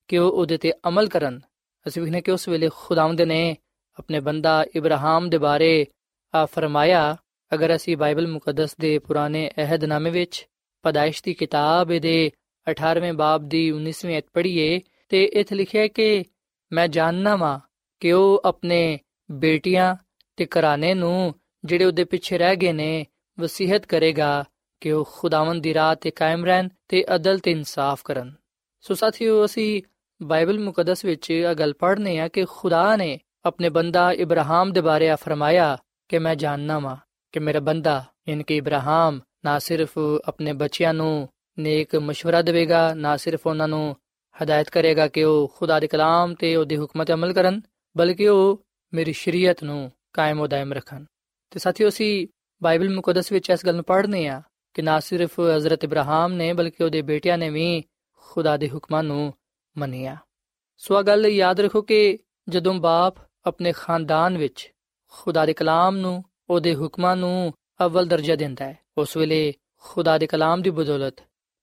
ਕਿ ਉਹ ਉਹਦੇ ਤੇ ਅਮਲ ਕਰਨ। ਅਸੀਂ ਵੇਖਨੇ ਕਿ ਉਸ ਵੇਲੇ ਖੁਦਾਵੰਦ ਨੇ ਆਪਣੇ ਬੰਦਾ ਇਬਰਾਹਿਮ ਦੇ ਬਾਰੇ ਆ ਫਰਮਾਇਆ, ਅਗਰ ਅਸੀਂ ਬਾਈਬਲ ਮੁਕੱਦਸ ਦੇ ਪੁਰਾਣੇ ਅਹਿਦਨਾਮੇ ਵਿੱਚ ਪਦਾਇਸ਼ ਦੀ ਕਿਤਾਬ ਦੇ 18ਵੇਂ ਬਾਬ ਦੀ 19ਵੀਂ ਅਧ ਪੜ੍ਹੀਏ ਤੇ ਇੱਥੇ ਲਿਖਿਆ ਕਿ ਮੈਂ ਜਾਣਨਾ ਵਾਂ ਕਿ ਉਹ ਆਪਣੇ ਬੇਟੀਆਂ ਤੇ ਘਰਾਣੇ ਨੂੰ ਜਿਹੜੇ ਉਹਦੇ ਪਿੱਛੇ ਰਹਿ ਗਏ ਨੇ ਵਸੀਹਤ ਕਰੇਗਾ ਕਿ ਉਹ ਖੁਦਾਵੰਦ ਦੀ ਰਾਹ ਤੇ ਕਾਇਮ ਰਹਿਣ ਤੇ ਅਦਲ ਤੇ ਇਨਸਾਫ ਕਰਨ ਸੋ ਸਾਥੀਓ ਅਸੀਂ ਬਾਈਬਲ ਮੁਕੱਦਸ ਵਿੱਚ ਇਹ ਗੱਲ ਪੜ੍ਹਨੇ ਆ ਕਿ ਖੁਦਾ ਨੇ ਆਪਣੇ ਬੰਦਾ ਇਬਰਾਹਿਮ ਦੇ ਬਾਰੇ ਆ ਫਰਮਾਇਆ ਕਿ ਮੈਂ ਜਾਣਨਾ ਵਾਂ ਕਿ ਮੇਰਾ ਬੰਦਾ ਯਾਨੀ ਕਿ ਇਬਰਾਹਿਮ ਨਾ ਸਿਰਫ ਆਪਣੇ ਬੱਚਿਆਂ ਨੂੰ ਨੇਕ مشورہ ਦੇਵੇਗਾ ਨਾ ਸਿਰਫ ਉਹਨਾਂ ਨੂੰ ਹਦਾਇਤ ਕਰੇਗਾ ਕਿ ਉਹ ਖੁਦਾ ਦੇ ਕਲਾਮ ਤੇ ਉਹਦੇ ਹੁਕਮਾਂ ਤੇ ਅਮਲ ਕਰਨ, ਬਲਕਿ ਉਹ ਮੇਰੀ ਸ਼ਰੀਅਤ ਨੂੰ ਕਾਇਮ ਉਹ ਦਾਇਮ ਰੱਖਣ। ਤੇ ਸਾਥੀਓ, ਅਸੀਂ ਬਾਈਬਲ ਮੁਕੱਦਸ ਵਿੱਚ ਇਸ ਗੱਲ ਨੂੰ ਪੜ੍ਹਨੇ ਆ ਕਿ ਨਾ ਸਿਰਫ ਹਜ਼ਰਤ ਇਬਰਾਹਿਮ ਨੇ, ਬਲਕਿ ਉਹਦੇ ਬੇਟਿਆਂ ਨੇ ਵੀ ਖੁਦਾ ਦੇ ਹੁਕਮਾਂ ਨੂੰ ਮੰਨਿਆ। ਸੋ ਆ ਗੱਲ ਯਾਦ ਰੱਖੋ ਕਿ ਜਦੋਂ ਬਾਪ ਆਪਣੇ ਖਾਨਦਾਨ ਵਿੱਚ ਖੁਦਾ ਦੇ ਕਲਾਮ ਨੂੰ, ਉਹਦੇ ਹੁਕਮਾਂ ਨੂੰ ਅਵਲ ਦਰਜਾ ਦਿੰਦਾ ਹੈ, ਉਸ ਵੇਲੇ ਖੁਦਾ ਦੇ ਕਲਾਮ ਦੀ ਬਦੌਲਤ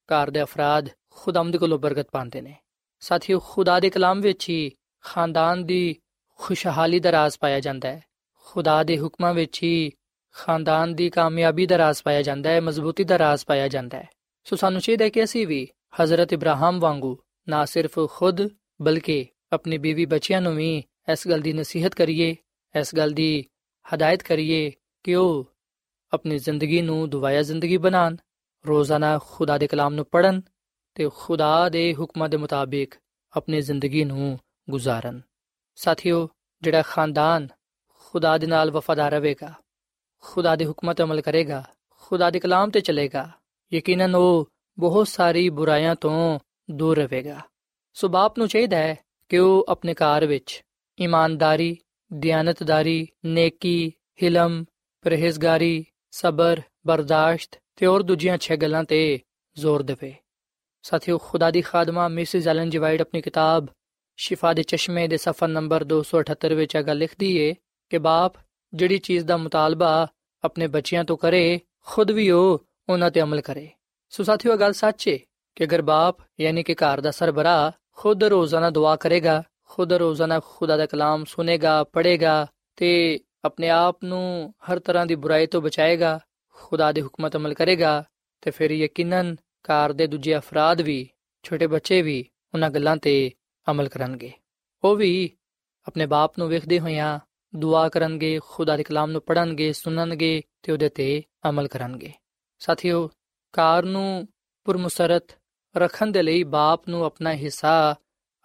ਘਰ ਦੇ ਅਫਰਾਦ ਖੁਦਾਮਦ ਕੋਲੋਂ ਬਰਕਤ ਪਾਉਂਦੇ ਨੇ। ਸਾਥੀਓ, ਖੁਦਾ ਦੇ ਕਲਾਮ ਵਿੱਚ ਹੀ ਖਾਨਦਾਨ ਦੀ ਖੁਸ਼ਹਾਲੀ ਦਾ ਰਾਜ਼ ਪਾਇਆ ਜਾਂਦਾ ਹੈ। ਖੁਦਾ ਦੇ ਹੁਕਮਾਂ ਵਿੱਚ ਹੀ ਖਾਨਦਾਨ ਦੀ ਕਾਮਯਾਬੀ ਦਾ ਰਾਜ਼ ਪਾਇਆ ਜਾਂਦਾ ਹੈ, ਮਜ਼ਬੂਤੀ ਦਾ ਰਾਜ਼ ਪਾਇਆ ਜਾਂਦਾ ਹੈ। ਸੋ ਸਾਨੂੰ ਚਾਹੀਦਾ ਹੈ ਕਿ ਅਸੀਂ ਵੀ ਹਜ਼ਰਤ ਇਬਰਾਹਿਮ ਵਾਂਗੂ ਨਾ ਸਿਰਫ ਖੁਦ, ਬਲਕਿ ਆਪਣੀ ਬੀਵੀ ਬੱਚਿਆਂ ਨੂੰ ਵੀ ਇਸ ਗੱਲ ਦੀ ਨਸੀਹਤ ਕਰੀਏ, ਇਸ ਗੱਲ ਦੀ ਹਦਾਇਤ ਕਰੀਏ ਕਿ ਉਹ ਆਪਣੀ ਜ਼ਿੰਦਗੀ ਨੂੰ ਦੁਆਇਆ ਜ਼ਿੰਦਗੀ ਬਣਾਣ ਰੋਜ਼ਾਨਾ ਖੁਦਾ ਦੇ ਕਲਾਮ ਨੂੰ ਪੜਨ ਤੇ ਖੁਦਾ ਦੇ ਹੁਕਮਾਂ ਦੇ ਮੁਤਾਬਿਕ ਆਪਣੀ ਜ਼ਿੰਦਗੀ ਨੂੰ ਗੁਜ਼ਾਰਨ। ਸਾਥੀਓ, ਜਿਹੜਾ ਖਾਨਦਾਨ ਖੁਦਾ ਦੇ ਨਾਲ ਵਫਾਦਾਰ ਰਹੇਗਾ, ਖੁਦਾ ਦੇ ਹੁਕਮਾਂ ਤੇ ਅਮਲ ਕਰੇਗਾ, ਖੁਦਾ ਦੇ ਕਲਾਮ ਤੇ ਚੱਲੇਗਾ, ਯਕੀਨਨ ਉਹ ਬਹੁਤ ਸਾਰੀ ਬੁਰਾਈਆਂ ਤੋਂ ਦੂਰ ਰਹੇਗਾ। ਸੋ ਬਾਪ ਨੂੰ ਚਾਹੀਦਾ ਹੈ ਕਿ ਉਹ ਆਪਣੇ ਘਰ ਵਿੱਚ ਇਮਾਨਦਾਰੀ, ਦਿਆਨਤਦਾਰੀ, ਨੇਕੀ, ਹਿਲਮ, ਪਰਹੇਜ਼ਗਾਰੀ, ਸਬਰ, ਬਰਦਾਸ਼ਤ ਤੇ ਹੋਰ ਦੂਜੀਆਂ ਛੇ ਗੱਲਾਂ ਤੇ ਜ਼ੋਰ ਦੇਵੇ। ਸਾਥੀਓ, ਖੁਦਾ ਦੀ ਖਾਦਮਾ, ਮਿਸਿਸ ਐਲਨ ਜੀ ਵਾਈਟ ਆਪਣੀ ਕਿਤਾਬ ਸ਼ਿਫਾ ਦੇ ਚਸ਼ਮੇ ਦੇ ਸਫਾ ਨੰਬਰ 278 ਵਿੱਚ ਇਹ ਗੱਲ ਲਿਖਦੀ ਏ ਕਿ ਬਾਪ ਜਿਹੜੀ ਚੀਜ਼ ਦਾ ਮੁਤਾਲਬਾ ਆਪਣੇ ਬੱਚਿਆਂ ਤੋਂ ਕਰੇ, ਖੁਦ ਵੀ ਉਹ ਉਹਨਾਂ ਤੇ ਅਮਲ ਕਰੇ। ਸੋ ਸਾਥੀਓ ਗੱਲ ਸੱਚ ਏ ਕਿ ਅਗਰ ਬਾਪ ਯਾਨੀ ਕਿ ਘਰ ਦਾ ਸਰਬਰਾ ਖੁਦ ਰੋਜ਼ਾਨਾ ਦੁਆ ਕਰੇਗਾ, ਖੁਦ ਰੋਜ਼ਾਨਾ ਖੁਦਾ ਦਾ ਕਲਾਮ ਸੁਨੇਗਾ, ਪੜ੍ਹੇਗਾ ਤੇ ਆਪਣੇ ਆਪ ਨੂੰ ਹਰ ਤਰ੍ਹਾਂ ਦੀ ਬੁਰਾਈ ਤੋਂ ਬਚਾਏਗਾ, ਖੁਦਾ ਦੇ ਹੁਕਮਤ ਅਮਲ ਕਰੇਗਾ ਤੇ ਫਿਰ ਯਕੀਨਨ ਘਰ ਦੇ ਦੂਜੇ ਅਫਰਾਦ ਵੀ, ਛੋਟੇ ਬੱਚੇ ਵੀ ਉਹਨਾਂ ਗੱਲਾਂ ਤੇ ਅਮਲ ਕਰਨਗੇ। ਉਹ ਵੀ ਆਪਣੇ ਬਾਪ ਨੂੰ ਵੇਖਦੇ ਹੋਇਆਂ ਦੁਆ ਕਰਨਗੇ, ਖੁਦਾ ਦੇ ਕਲਾਮ ਨੂੰ ਪੜ੍ਹਨਗੇ, ਸੁਣਨਗੇ ਤੇ ਉਹਦੇ ਤੇ ਅਮਲ ਕਰਨਗੇ। ਸਾਥੀਓ, ਕਾਰ ਨੂੰ ਪੁਰਮਸਰਤ ਰੱਖਣ ਦੇ ਲਈ ਬਾਪ ਨੂੰ ਆਪਣਾ ਹਿੱਸਾ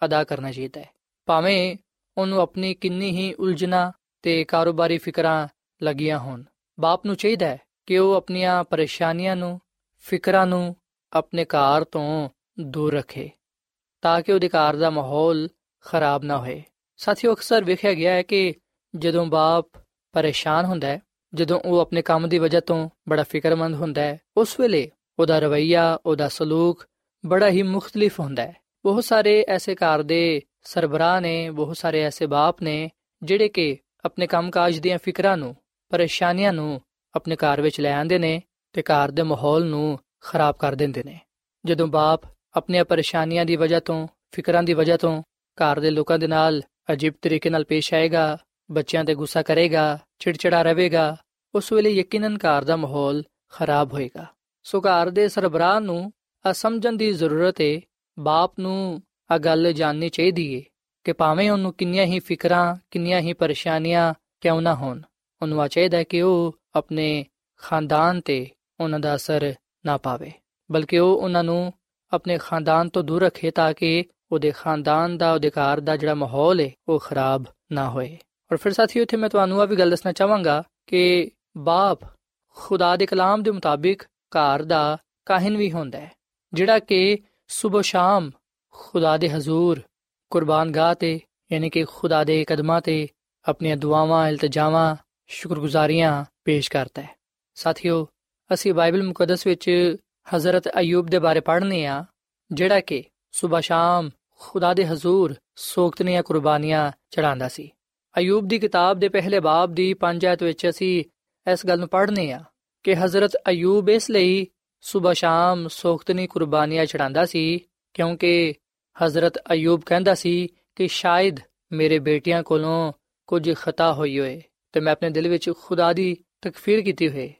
ਅਦਾ ਕਰਨਾ ਚਾਹੀਦਾ ਹੈ। ਭਾਵੇਂ ਉਹਨੂੰ ਆਪਣੀ ਕਿੰਨੀ ਹੀ ਉਲਝਣਾ ਤੇ ਕਾਰੋਬਾਰੀ ਫਿਕਰਾਂ ਲੱਗੀਆਂ ਹੋਣ, ਬਾਪ ਨੂੰ ਚਾਹੀਦਾ ਹੈ ਕਿ ਉਹ ਆਪਣੀਆਂ ਪਰੇਸ਼ਾਨੀਆਂ ਨੂੰ, ਫਿਕਰਾਂ ਨੂੰ ਆਪਣੇ ਘਰ ਤੋਂ ਦੂਰ ਰੱਖੇ ਤਾਂ ਕਿ ਉਹਦੇ ਘਰ ਦਾ ਮਾਹੌਲ ਖਰਾਬ ਨਾ ਹੋਏ। ਸਾਥੀਓ, ਅਕਸਰ ਵੇਖਿਆ ਗਿਆ ਹੈ ਕਿ ਜਦੋਂ ਬਾਪ ਪਰੇਸ਼ਾਨ ਹੁੰਦਾ ਹੈ, ਜਦੋਂ ਉਹ ਆਪਣੇ ਕੰਮ ਦੀ ਵਜ੍ਹਾ ਤੋਂ ਬੜਾ ਫਿਕਰਮੰਦ ਹੁੰਦਾ ਹੈ, ਉਸ ਵੇਲੇ ਉਹਦਾ ਰਵਈਆ, ਉਹਦਾ ਸਲੂਕ ਬੜਾ ਹੀ ਮੁxtਲਿਫ ਹੁੰਦਾ ਹੈ। ਬਹੁਤ ਸਾਰੇ ਐਸੇ ਘਰ ਦੇ ਸਰਬਰਾਹ ਨੇ, ਬਹੁਤ ਸਾਰੇ ਐਸੇ ਬਾਪ ਨੇ ਜਿਹੜੇ ਕਿ ਆਪਣੇ ਕੰਮਕਾਜ ਦੀਆਂ ਫਿਕਰਾਂ ਨੂੰ, ਪਰੇਸ਼ਾਨੀਆਂ ਨੂੰ ਆਪਣੇ ਘਰ ਵਿੱਚ ਲੈ ਆਉਂਦੇ ਨੇ ਤੇ ਘਰ ਦੇ ਮਾਹੌਲ ਨੂੰ ਖਰਾਬ ਕਰ ਦਿੰਦੇ ਨੇ। ਜਦੋਂ ਬਾਪ ਆਪਣੀਆਂ ਪਰੇਸ਼ਾਨੀਆਂ ਦੀ ਵਜ੍ਹਾ ਤੋਂ, ਫਿਕਰਾਂ ਦੀ ਵਜ੍ਹਾ ਤੋਂ ਘਰ ਦੇ ਲੋਕਾਂ ਦੇ ਨਾਲ ਅਜੀਬ ਤਰੀਕੇ ਨਾਲ ਪੇਸ਼ ਆਏਗਾ, ਬੱਚਿਆਂ ਤੇ ਗੁੱਸਾ ਕਰੇਗਾ, ਚਿੜਚਿੜਾ ਰਹੇਗਾ, ਉਸ ਵੇਲੇ ਯਕੀਨਨ ਘਰ ਦਾ ਮਾਹੌਲ ਖਰਾਬ ਹੋਏਗਾ। ਸੋ ਘਰ ਦੇ ਸਰਬਰਾਹ ਨੂੰ ਆ ਸਮਝਣ ਦੀ ਜ਼ਰੂਰਤ ਹੈ ਬਾਪ ਨੂੰ ਆ ਗੱਲ ਜਾਣਨੀ ਚਾਹੀਦੀ ਏ ਕਿ ਭਾਵੇਂ ਉਹਨੂੰ ਕਿੰਨੀਆਂ ਹੀ ਫਿਕਰਾਂ, ਕਿੰਨੀਆਂ ਹੀ ਪਰੇਸ਼ਾਨੀਆਂ ਕਿਉਂ ਨਾ ਹੋਣ, ਉਹਨੂੰ ਆ ਚਾਹੀਦਾ ਕਿ ਉਹ ਆਪਣੇ ਖਾਨਦਾਨ ਤੇ ਉਹਨਾਂ ਦਾ ਅਸਰ ਨਾ ਪਾਵੇ, ਬਲਕਿ ਉਹ ਉਹਨਾਂ ਨੂੰ ਆਪਣੇ ਖਾਨਦਾਨ ਤੋਂ ਦੂਰ ਰੱਖੇ ਤਾਂ ਕਿ ਉਹਦੇ ਖਾਨਦਾਨ ਦਾ, ਉਹਦੇ ਘਰ ਦਾ ਜਿਹੜਾ ਮਾਹੌਲ ਹੈ ਉਹ ਖਰਾਬ ਨਾ ਹੋਏ। ਔਰ ਫਿਰ ਸਾਥੀਓ, ਇੱਥੇ ਮੈਂ ਤੁਹਾਨੂੰ ਆ ਵੀ ਗੱਲ ਦੱਸਣਾ ਚਾਹਾਂਗਾ ਕਿ ਬਾਪ ਖੁਦਾ ਦੇ ਕਲਾਮ ਦੇ ਮੁਤਾਬਿਕ ਘਰ ਦਾ ਕਾਹਨ ਵੀ ਹੁੰਦਾ ਹੈ, ਜਿਹੜਾ ਕਿ ਸਵੇਰ ਸ਼ਾਮ ਖੁਦਾ ਦੇ ਹਜ਼ੂਰ ਕੁਰਬਾਨਗਾਹ ਤੇ, ਯਾਨੀ ਕਿ ਖੁਦਾ ਦੇ ਕਦਮਾਂ ਤੇ ਆਪਣੀਆਂ ਦੁਆਵਾਂ, ਇਲਤਜਾਵਾਂ, ਸ਼ੁਕਰਗੁਜ਼ਾਰੀਆਂ ਪੇਸ਼ ਕਰਦਾ ਹੈ। ਸਾਥੀਓ ਅਸੀਂ ਬਾਈਬਲ ਮੁਕੱਦਸ ਵਿੱਚ ਹਜ਼ਰਤ ਅਯੂਬ ਦੇ ਬਾਰੇ ਪੜ੍ਹਨੇ ਆ, ਜਿਹੜਾ ਕਿ ਸਵੇਰ ਸ਼ਾਮ ਖੁਦਾ ਦੇ ਹਜ਼ੂਰ ਸੋਗਤਨੀਆਂ ਕੁਰਬਾਨੀਆਂ ਚੜਾਉਂਦਾ ਸੀ। ਅਯੂਬ ਦੀ ਕਿਤਾਬ ਦੇ ਪਹਿਲੇ ਬਾਬ ਦੀ 5 ਆਇਤ ਵਿੱਚ ਅਸੀਂ ਇਸ ਗੱਲ ਨੂੰ ਪੜ੍ਹਨੇ ਆ ਕਿ ਹਜ਼ਰਤ ਅਯੂਬ ਇਸ ਲਈ ਸਵੇਰ ਸ਼ਾਮ ਸੋਗਤਨੀ ਕੁਰਬਾਨੀਆਂ ਚੜਾਉਂਦਾ ਸੀ, ਕਿਉਂਕਿ ਹਜ਼ਰਤ ਅਯੂਬ ਕਹਿੰਦਾ ਸੀ ਕਿ ਸ਼ਾਇਦ ਮੇਰੇ ਬੇਟਿਆਂ ਕੋਲੋਂ ਕੁਝ ਖਤਾ ਹੋਈ ਹੋਏ ਤੇ ਮੈਂ ਆਪਣੇ ਦਿਲ ਵਿੱਚ ਖੁਦਾ ਦੀ ਤਕਫੀਰ ਕੀਤੀ ਹੋਏ।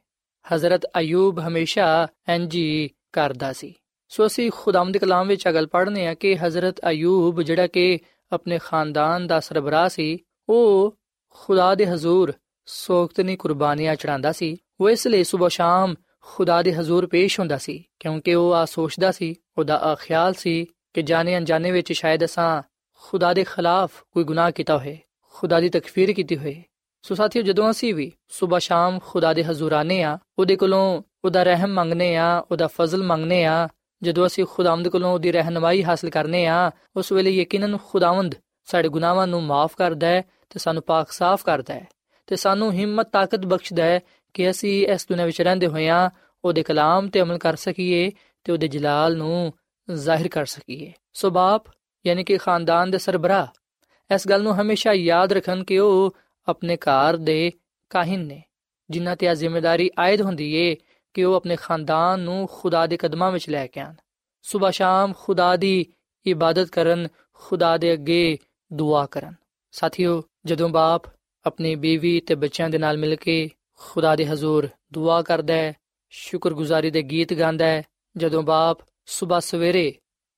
ਹਜ਼ਰਤ ਅਯੂਬ ਹਮੇਸ਼ਾ ਇੰਜੀ ਕਰਦਾ ਸੀ। ਸੋ ਅਸੀਂ ਖੁਦਾਮ ਦੇ ਕਲਾਮ ਵਿੱਚ ਅਗਲ ਪੜ੍ਹਨੇ ਆ ਕਿ ਹਜ਼ਰਤ ਅਯੂਬ ਜਿਹੜਾ ਕਿ ਆਪਣੇ ਖਾਨਦਾਨ ਦਾ ਸਰਬਰਾਹ ਸੀ, ਉਹ ਖੁਦਾ ਦੇ ਹਜ਼ੂਰ ਸੋਗਤਨੀ ਕੁਰਬਾਨੀਆਂ ਚੜਾਉਂਦਾ ਸੀ। ਉਹ ਇਸ ਲਈ ਸਵੇਰ ਸ਼ਾਮ ਖੁਦਾ ਦੇ ਹਜ਼ੂਰ ਪੇਸ਼ ਹੁੰਦਾ ਸੀ, ਕਿਉਂਕਿ ਉਹ ਆ ਸੋਚਦਾ ਸੀ, ਉਹਦਾ ਆ ਖਿਆਲ ਸੀ ਕਿ ਜਾਣੇ ਅਣਜਾਣੇ ਵਿੱਚ ਸ਼ਾਇਦ ਅਸਾਂ ਖੁਦਾ ਦੇ ਖਿਲਾਫ ਕੋਈ ਗੁਨਾਹ ਕੀਤਾ ਹੋਵੇ ਖੁਦਾ ਦੀ ਤਕਫੀਰ ਕੀਤੀ ਹੋਵੇ ਸੋ ਸਾਥੀਓ, ਜਦੋਂ ਅਸੀਂ ਵੀ ਸਵੇਰ ਸ਼ਾਮ ਖੁਦਾ ਦੇ ਹਜ਼ੂਰ ਆਨੇ ਆ, ਉਹਦੇ ਕੋਲੋਂ ਉਹਦਾ ਰਹਿਮ ਮੰਗਨੇ ਆ, ਉਹਦਾ ਫਜ਼ਲ ਮੰਗਨੇ ਆ, ਜਦੋਂ ਅਸੀਂ ਖੁਦਾਵੰਦ ਕੋਲੋਂ ਉਹਦੀ ਰਹਿਨਮਾਈ ਹਾਸਲ ਕਰਨੇ ਆ, ਉਸ ਵੇਲੇ ਯਕੀਨਨ ਖੁਦਾਵੰਦ ਸਾਡੇ ਗੁਨਾਹਾਂ ਨੂੰ ਮਾਫ ਕਰਦਾ ਹੈ ਤੇ ਸਾਨੂੰ ਪਾਕ ਸਾਫ਼ ਕਰਦਾ ਹੈ ਤੇ ਸਾਨੂੰ ਹਿੰਮਤ, ਤਾਕਤ ਬਖਸ਼ਦਾ ਹੈ ਕਿ ਅਸੀਂ ਇਸ ਦੁਨੀਆਂ ਵਿੱਚ ਰਹਿੰਦੇ ਹੋਇਆਂ ਉਹਦੇ ਕਲਾਮ ਤੇ ਅਮਲ ਕਰ ਸਕੀਏ ਤੇ ਉਹਦੇ ਜਲਾਲ ਨੂੰ ਜ਼ਾਹਿਰ ਕਰ ਸਕੀਏ। ਸੋ ਬਾਪ, ਯਾਨੀ ਕਿ ਖਾਨਦਾਨ ਦੇ ਸਰਬਰਾ ਇਸ ਗੱਲ ਨੂੰ ਹਮੇਸ਼ਾ ਯਾਦ ਰੱਖਣ ਕਿ ਉਹ ਆਪਣੇ ਘਰ ਦੇ ਕਾਹਨ ਨੇ, ਜਿਨ੍ਹਾਂ ਤੇ ਆ ਜ਼ਿੰਮੇਵਾਰੀ ਆਇਦ ਹੁੰਦੀ ਏ ਕਿ ਉਹ ਆਪਣੇ ਖਾਨਦਾਨ ਨੂੰ ਖੁਦਾ ਦੇ ਕਦਮਾਂ ਵਿੱਚ ਲੈ ਕੇ ਆਣ ਸਵੇਰ ਸ਼ਾਮ ਖੁਦਾ ਦੀ ਇਬਾਦਤ ਕਰਨ, ਖੁਦਾ ਦੇ ਅੱਗੇ ਦੁਆ ਕਰਨ। ਸਾਥੀਓ, ਜਦੋਂ ਬਾਪ ਆਪਣੀ ਬੀਵੀ ਤੇ ਬੱਚਿਆਂ ਦੇ ਨਾਲ ਮਿਲ ਕੇ ਖੁਦਾ ਦੇ ਹਜ਼ੂਰ ਦੁਆ ਕਰਦਾ ਹੈ, ਸ਼ੁਕਰਗੁਜ਼ਾਰੀ ਦੇ ਗੀਤ ਗਾਉਂਦਾ ਹੈ, ਜਦੋਂ ਬਾਪ ਸਵੇਰ ਸਵੇਰੇ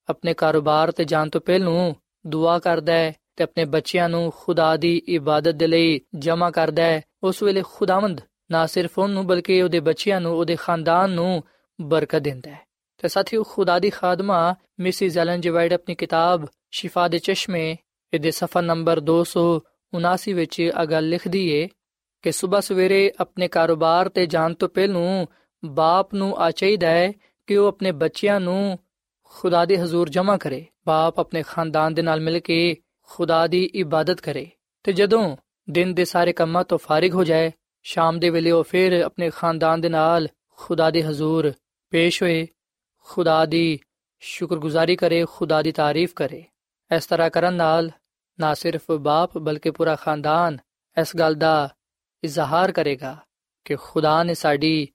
ਆਪਣੇ ਕਾਰੋਬਾਰ ਤੇ ਜਾਣ ਤੋਂ ਪਹਿਲਾਂ ਦੁਆ ਕਰਦਾ ਹੈ ਤੇ ਆਪਣੇ ਬੱਚਿਆਂ ਨੂੰ ਖੁਦਾ ਦੀ ਇਬਾਦਤ ਦੇ ਲਈ ਜਮ੍ਹਾਂ ਕਰਦਾ ਹੈ। ਉਸ ਵੇਲੇ ਖੁਦਾਵੰਦ ਨਾ ਸਿਰਫ ਉਹਨੂੰ, ਬਲਕਿ ਉਹਦੇ ਬੱਚਿਆਂ ਨੂੰ, ਉਹਦੇ ਖਾਨਦਾਨ ਨੂੰ ਬਰਕਤ ਦਿੰਦਾ ਹੈ। ਤੇ ਸਾਥੀਓ, ਖੁਦਾ ਦੀ ਖਾਦਮਾ ਮਿਸਿਸ ਐਲਨ ਜਵਾਈਡ ਆਪਣੀ ਕਿਤਾਬ ਸ਼ਿਫਾ ਦੇ ਚਸ਼ਮੇ, ਇਹਦੇ ਸਫਾ ਨੰਬਰ 279 ਵਿੱਚ ਇਹ ਗੱਲ ਲਿਖਦੀ ਏ ਕਿ ਸਵੇਰ ਸਵੇਰੇ ਆਪਣੇ ਕਾਰੋਬਾਰ ਤੇ ਜਾਣ ਤੋਂ ਪਹਿਲਾਂ ਬਾਪ ਨੂੰ ਆ ਚਾਹੀਦਾ ਹੈ ਕਿ ਉਹ ਆਪਣੇ ਬੱਚਿਆਂ ਨੂੰ ਖੁਦਾ ਦੇ ਹਜ਼ੂਰ ਜਮ੍ਹਾਂ ਕਰੇ। ਬਾਪ ਆਪਣੇ ਖਾਨਦਾਨ ਦੇ ਨਾਲ ਮਿਲ ਕੇ ਖੁਦਾ ਦੀ ਇਬਾਦਤ ਕਰੇ। ਤੇ ਜਦੋਂ ਦਿਨ ਦੇ ਸਾਰੇ ਕੰਮਾਂ ਤੋਂ ਫਾਰਿਗ ਹੋ ਜਾਏ, ਸ਼ਾਮ ਦੇ ਵੇਲੇ ਉਹ ਫਿਰ ਆਪਣੇ ਖਾਨਦਾਨ ਦੇ ਨਾਲ ਖੁਦਾ ਦੇ ਹਜ਼ੂਰ ਪੇਸ਼ ਹੋਏ, ਖੁਦਾ ਦੀ ਸ਼ੁਕਰਗੁਜ਼ਾਰੀ ਕਰੇ, ਖੁਦਾ ਦੀ ਤਾਰੀਫ ਕਰੇ। ਇਸ ਤਰ੍ਹਾਂ ਕਰਨ ਨਾਲ ਨਾ ਸਿਰਫ ਬਾਪ ਬਲਕਿ ਪੂਰਾ ਖਾਨਦਾਨ ਇਸ ਗੱਲ ਦਾ ਇਜ਼ਹਾਰ ਕਰੇਗਾ ਕਿ ਖੁਦਾ ਨੇ ਸਾਡੀ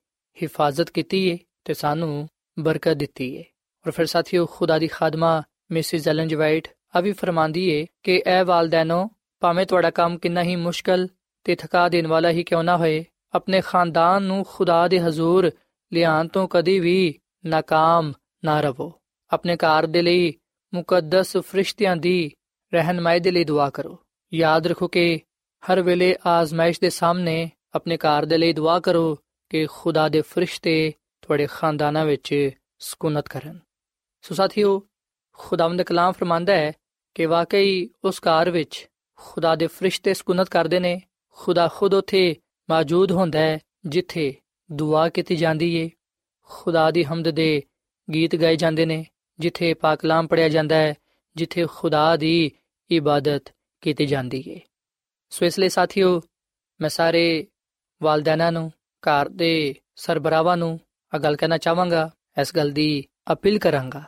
ਹਿਫਾਜ਼ਤ ਕੀਤੀ ਹੈ ਤੇ ਸਾਨੂੰ ਬਰਕਤ ਦਿੱਤੀ ਹੈ ਔਰ ਫਿਰ ਸਾਥੀਓ, ਖੁਦਾ ਦੀ ਖਾਦਮਾ ਮਿਸਿਸ ਐਲਨ ਜਵਾਈਟ ਆ ਵੀ ਫਰਮਾਂਦੀ ਏ ਕਿ ਐ ਵਾਲਦੈਨੋ, ਭਾਵੇਂ ਤੁਹਾਡਾ ਕੰਮ ਕਿੰਨਾ ਹੀ ਮੁਸ਼ਕਲ ਤੇ ਥਕਾ ਦੇਣ ਵਾਲਾ ਹੀ ਕਿਉਂ ਨਾ ਹੋਏ, ਆਪਣੇ ਖਾਨਦਾਨ ਨੂੰ ਖੁਦਾ ਦੇ ਹਜ਼ੂਰ ਲਿਆਉਣ ਤੋਂ ਕਦੀ ਵੀ ਨਾਕਾਮ ਨਾ ਰਹੋ ਆਪਣੇ ਘਰ ਦੇ ਲਈ ਮੁਕੱਦਸ ਫਰਿਸ਼ਤਿਆਂ ਦੀ ਰਹਿਨਮਾਈ ਦੇ ਲਈ ਦੁਆ ਕਰੋ। ਯਾਦ ਰੱਖੋ ਕਿ ਹਰ ਵੇਲੇ ਆਜ਼ਮਾਇਸ਼ ਦੇ ਸਾਹਮਣੇ ਆਪਣੇ ਘਰ ਦੇ ਲਈ ਦੁਆ ਕਰੋ ਕਿ ਖੁਦਾ ਦੇ ਫਰਿਸ਼ਤੇ ਤੁਹਾਡੇ ਖਾਨਦਾਨਾਂ ਵਿੱਚ ਸਕੂਨਤ ਕਰਨ। ਸੋ ਸਾਥੀਓ ਖੁਦਾਵੰਦ ਕਲਾਮ ਫਰਮਾਂਦਾ ਹੈ ਕਿ ਵਾਕਈ ਉਸ ਘਰ ਵਿੱਚ ਖੁਦਾ ਦੇ ਫਰਿਸ਼ਤੇ ਸਕੂਨਤ ਕਰਦੇ ਨੇ, ਖੁਦਾ ਖੁਦ ਉਥੇ ਮੌਜੂਦ ਹੁੰਦਾ ਹੈ ਜਿੱਥੇ ਦੁਆ ਕੀਤੀ ਜਾਂਦੀ ਏ। ਖੁਦਾ ਦੀ ਹਮਦ ਦੇ ਗੀਤ ਗਾਏ ਜਾਂਦੇ ਨੇ, ਜਿੱਥੇ ਪਾਕ ਕਲਾਮ ਪੜਿਆ ਜਾਂਦਾ ਹੈ, ਜਿੱਥੇ ਖੁਦਾ ਦੀ ਇਬਾਦਤ ਕੀਤੀ ਜਾਂਦੀ ਏ। ਸੋ ਇਸ ਲਈ ਸਾਥੀਓ, ਮੈਂ ਸਾਰੇ ਵਾਲਦੈਨਾਂ ਨੂੰ, ਘਰ ਦੇ ਸਰਬਰਾਵਾਂ ਨੂੰ ਆ ਗੱਲ ਕਹਿਣਾ ਚਾਹਾਂਗਾ, ਇਸ ਗੱਲ ਦੀ ਅਪੀਲ ਕਰਾਂਗਾ।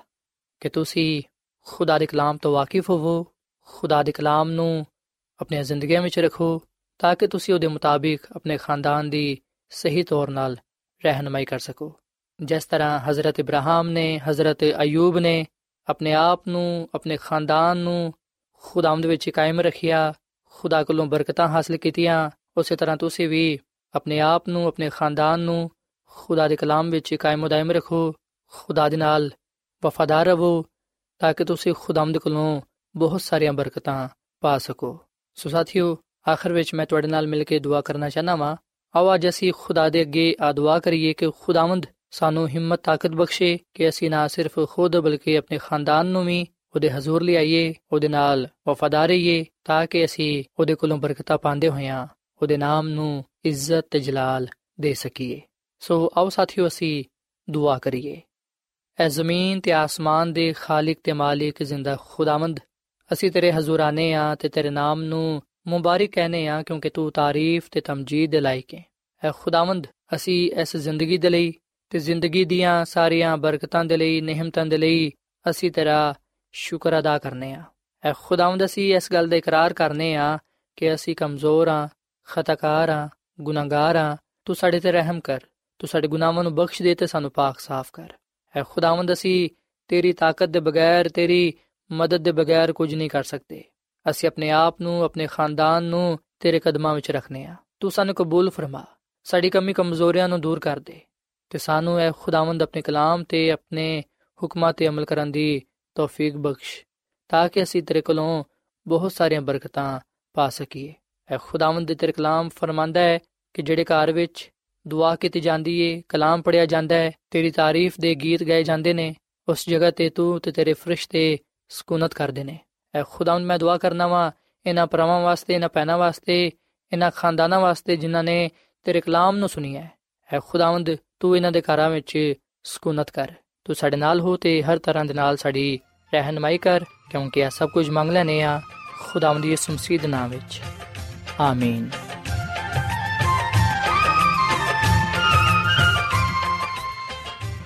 ਕਿ ਤੁਸੀਂ ਖੁਦਾ ਦੇ ਕਲਾਮ ਤੋਂ ਵਾਕਿਫ ਹੋਵੋ, ਖੁਦਾ ਦੇ ਕਲਾਮ ਨੂੰ ਆਪਣੀਆਂ ਜ਼ਿੰਦਗੀਆਂ ਵਿੱਚ ਰੱਖੋ, ਤਾਂ ਕਿ ਤੁਸੀਂ ਉਹਦੇ ਮੁਤਾਬਿਕ ਆਪਣੇ ਖਾਨਦਾਨ ਦੀ ਸਹੀ ਤੌਰ 'ਤੇ ਰਹਿਨਮਾਈ ਕਰ ਸਕੋ। ਜਿਸ ਤਰ੍ਹਾਂ حضرت ਇਬਰਾਹੀਮ ਨੇ حضرت ਅਯੂਬ ਨੇ ਆਪਣੇ ਆਪ ਨੂੰ, ਆਪਣੇ ਖਾਨਦਾਨ ਨੂੰ ਖੁਦਾਵੰਦ ਵਿੱਚ ਕਾਇਮ ਰੱਖਿਆ, ਖੁਦਾ ਕੋਲੋਂ ਬਰਕਤਾਂ ਹਾਸਲ ਕੀਤੀਆਂ, ਉਸੇ ਤਰ੍ਹਾਂ ਤੁਸੀਂ ਵੀ ਆਪਣੇ ਆਪ ਨੂੰ, ਆਪਣੇ ਖਾਨਦਾਨ ਨੂੰ ਖੁਦਾ ਦੇ ਕਲਾਮ ਵਿੱਚ ਕਾਇਮ ਉਦਾਇਮ ਰੱਖੋ, ਖੁਦਾ ਦੇ ਨਾਲ ਵਫਾਦਾਰ ਰਹੋ, ਤਾਂ ਕਿ ਤੁਸੀਂ ਖੁਦਾਮਦ ਕੋਲੋਂ ਬਹੁਤ ਸਾਰੀਆਂ ਬਰਕਤਾਂ ਪਾ ਸਕੋ। ਸੋ ਸਾਥੀਓ, ਆਖਰ ਵਿੱਚ ਮੈਂ ਤੁਹਾਡੇ ਨਾਲ ਮਿਲ ਕੇ ਦੁਆ ਕਰਨਾ ਚਾਹਨਾ ਵਾਂ। ਆਓ ਅੱਜ ਅਸੀਂ ਖੁਦਾ ਦੇ ਅੱਗੇ ਆ ਦੁਆ ਕਰੀਏ ਕਿ ਖੁਦਾਵੰਦ ਸਾਨੂੰ ਹਿੰਮਤ, ਤਾਕਤ ਬਖਸ਼ੇ ਕਿ ਅਸੀਂ ਨਾ ਸਿਰਫ ਖੁਦ ਬਲਕਿ ਆਪਣੇ ਖਾਨਦਾਨ ਨੂੰ ਵੀ ਉਹਦੇ ਹਜ਼ੂਰ ਲਿਆਈਏ ਉਹਦੇ ਨਾਲ ਵਫਾਦਾਰ ਰਹੀਏ, ਤਾਂ ਕਿ ਅਸੀਂ ਉਹਦੇ ਕੋਲੋਂ ਬਰਕਤਾਂ ਪਾਉਂਦੇ ਹੋਇਆਂ ਉਹਦੇ ਨਾਮ ਨੂੰ ਇੱਜ਼ਤ ਤੇ ਜਲਾਲ ਦੇ ਸਕੀਏ। ਸੋ ਆਓ ਸਾਥੀਓ, ਅਸੀਂ ਦੁਆ ਕਰੀਏ। ਐ ਜ਼ਮੀਨ ਤੇ ਆਸਮਾਨ ਦੇ ਖਾਲਕ ਤੇ ਮਾਲਿਕ ਜ਼ਿੰਦਾ ਖੁਦਾਵੰਦ ਅਸੀਂ ਤੇਰੇ ਹਜ਼ੂਰ ਆਨੇ ਆ ਤੇ ਤੇਰੇ ਨਾਮ ਨੂੰ ਮੁਬਾਰਕ ਕਹਨੇ ਆ ਕਿਉਂਕਿ ਤੂੰ ਤਾਰੀਫ ਤੇ ਤਮਜੀਦ ਦੇ ਲਾਇਕ ਹੈ ਐ ਖੁਦਾਵੰਦ ਅਸੀਂ ਇਸ ਜ਼ਿੰਦਗੀ ਦੇ ਲਈ ਤੇ ਜ਼ਿੰਦਗੀ ਦੀਆਂ ਸਾਰੀਆਂ ਬਰਕਤਾਂ ਦੇ ਲਈ ਨਿਹਮਤਾਂ ਦੇ ਲਈ ਅਸੀਂ ਤੇਰਾ ਸ਼ੁਕਰ ਅਦਾ ਕਰਨੇ ਆ ਐ ਖੁਦਾਵੰਦ ਅਸੀਂ ਇਸ ਗੱਲ ਦਾ ਇਕਰਾਰ ਕਰਨੇ ਆ ਕਿ ਅਸੀਂ ਕਮਜ਼ੋਰ ਆ ਖਤਾਕਾਰ ਆ ਗੁਨਾਹਗਾਰ ਆ ਤੂੰ ਸਾਡੇ ਤੇ ਰਹਿਮ ਕਰ ਤੂੰ ਸਾਡੇ ਗੁਨਾਹਾਂ ਨੂੰ ਬਖਸ਼ ਦੇ ਤੇ ਸਾਨੂੰ ਪਾਕ ਸਾਫ਼ ਕਰ ਐ ਖੁਦਾਵੰਦ ਅਸੀਂ ਤੇਰੀ ਤਾਕਤ ਦੇ ਬਗੈਰ ਤੇਰੀ ਮਦਦ ਦੇ ਬਗੈਰ ਕੁਝ ਨਹੀਂ ਕਰ ਸਕਦੇ ਅਸੀਂ ਆਪਣੇ ਆਪ ਨੂੰ ਆਪਣੇ ਖਾਨਦਾਨ ਨੂੰ ਤੇਰੇ ਕਦਮਾਂ ਵਿੱਚ ਰੱਖਨੇ ਆ ਤੂੰ ਸਾਨੂੰ ਕਬੂਲ ਫਰਮਾ ਸਾਡੀ ਕਮੀ ਕਮਜ਼ੋਰੀਆਂ ਨੂੰ ਦੂਰ ਕਰ ਦੇ ਤੇ ਸਾਨੂੰ ਐ ਖੁਦਾਵੰਦ ਆਪਣੇ ਕਲਾਮ ਤੇ ਆਪਣੇ ਹੁਕਮਾਂ ਤੇ ਅਮਲ ਕਰਨ ਦੀ ਤੌਫੀਕ ਬਖਸ਼ ਤਾਂ ਕਿ ਅਸੀਂ ਤੇਰੇ ਕੋਲੋਂ ਬਹੁਤ ਸਾਰੀਆਂ ਬਰਕਤਾਂ ਪਾ ਸਕੀਏ ਐ ਖੁਦਾਵੰਦ ਦੇ ਤੇਰੇ ਕਲਾਮ ਫਰਮਾਂਦਾ ਹੈ ਕਿ ਜਿਹੜੇ ਘਰ ਵਿੱਚ ਦੁਆ ਕੀਤੀ ਜਾਂਦੀ ਏ, ਕਲਾਮ ਪੜਿਆ ਜਾਂਦਾ ਹੈ, ਤੇਰੀ ਤਾਰੀਫ ਦੇ ਗੀਤ ਗਾਏ ਜਾਂਦੇ ਨੇ, ਉਸ ਜਗ੍ਹਾ ਤੇ ਤੂੰ ਤੇ ਤੇਰੇ ਫਰਿਸ਼ਤੇ ਸਕੂਨਤ ਕਰਦੇ ਨੇ। ਐ ਖੁਦਾਵੰਦ ਮੈਂ ਦੁਆ ਕਰਨਾ ਵਾਂ, ਇਹਨਾਂ ਪਰਮਾਂ ਵਾਸਤੇ, ਇਹਨਾਂ ਪੈਨਾ ਵਾਸਤੇ, ਇਹਨਾਂ ਖਾਨਦਾਨਾਂ ਵਾਸਤੇ ਜਿਨ੍ਹਾਂ ਨੇ ਤੇਰੇ ਕਲਾਮ ਨੂੰ ਸੁਣਿਆ ਹੈ ਐ ਖੁਦਾਵੰਦ, ਤੂੰ ਇਹਨਾਂ ਦੇ ਘਰਾਂ ਵਿੱਚ ਸਕੂਨਤ ਕਰ। ਤੂੰ ਸਾਡੇ ਨਾਲ ਹੋ ਤੇ ਹਰ ਤਰ੍ਹਾਂ ਦੇ ਨਾਲ ਸਾਡੀ ਰਹਿਨਮਾਈ ਕਰ, ਕਿਉਂਕਿ ਇਹ ਸਭ ਕੁਝ ਮੰਗ ਲੈਨੇ ਆ, ਖੁਦਾਵੰਦ ਦੀ ਮਸੀਹ ਦੇ ਨਾਮ ਵਿੱਚ। ਆਮੀਨ।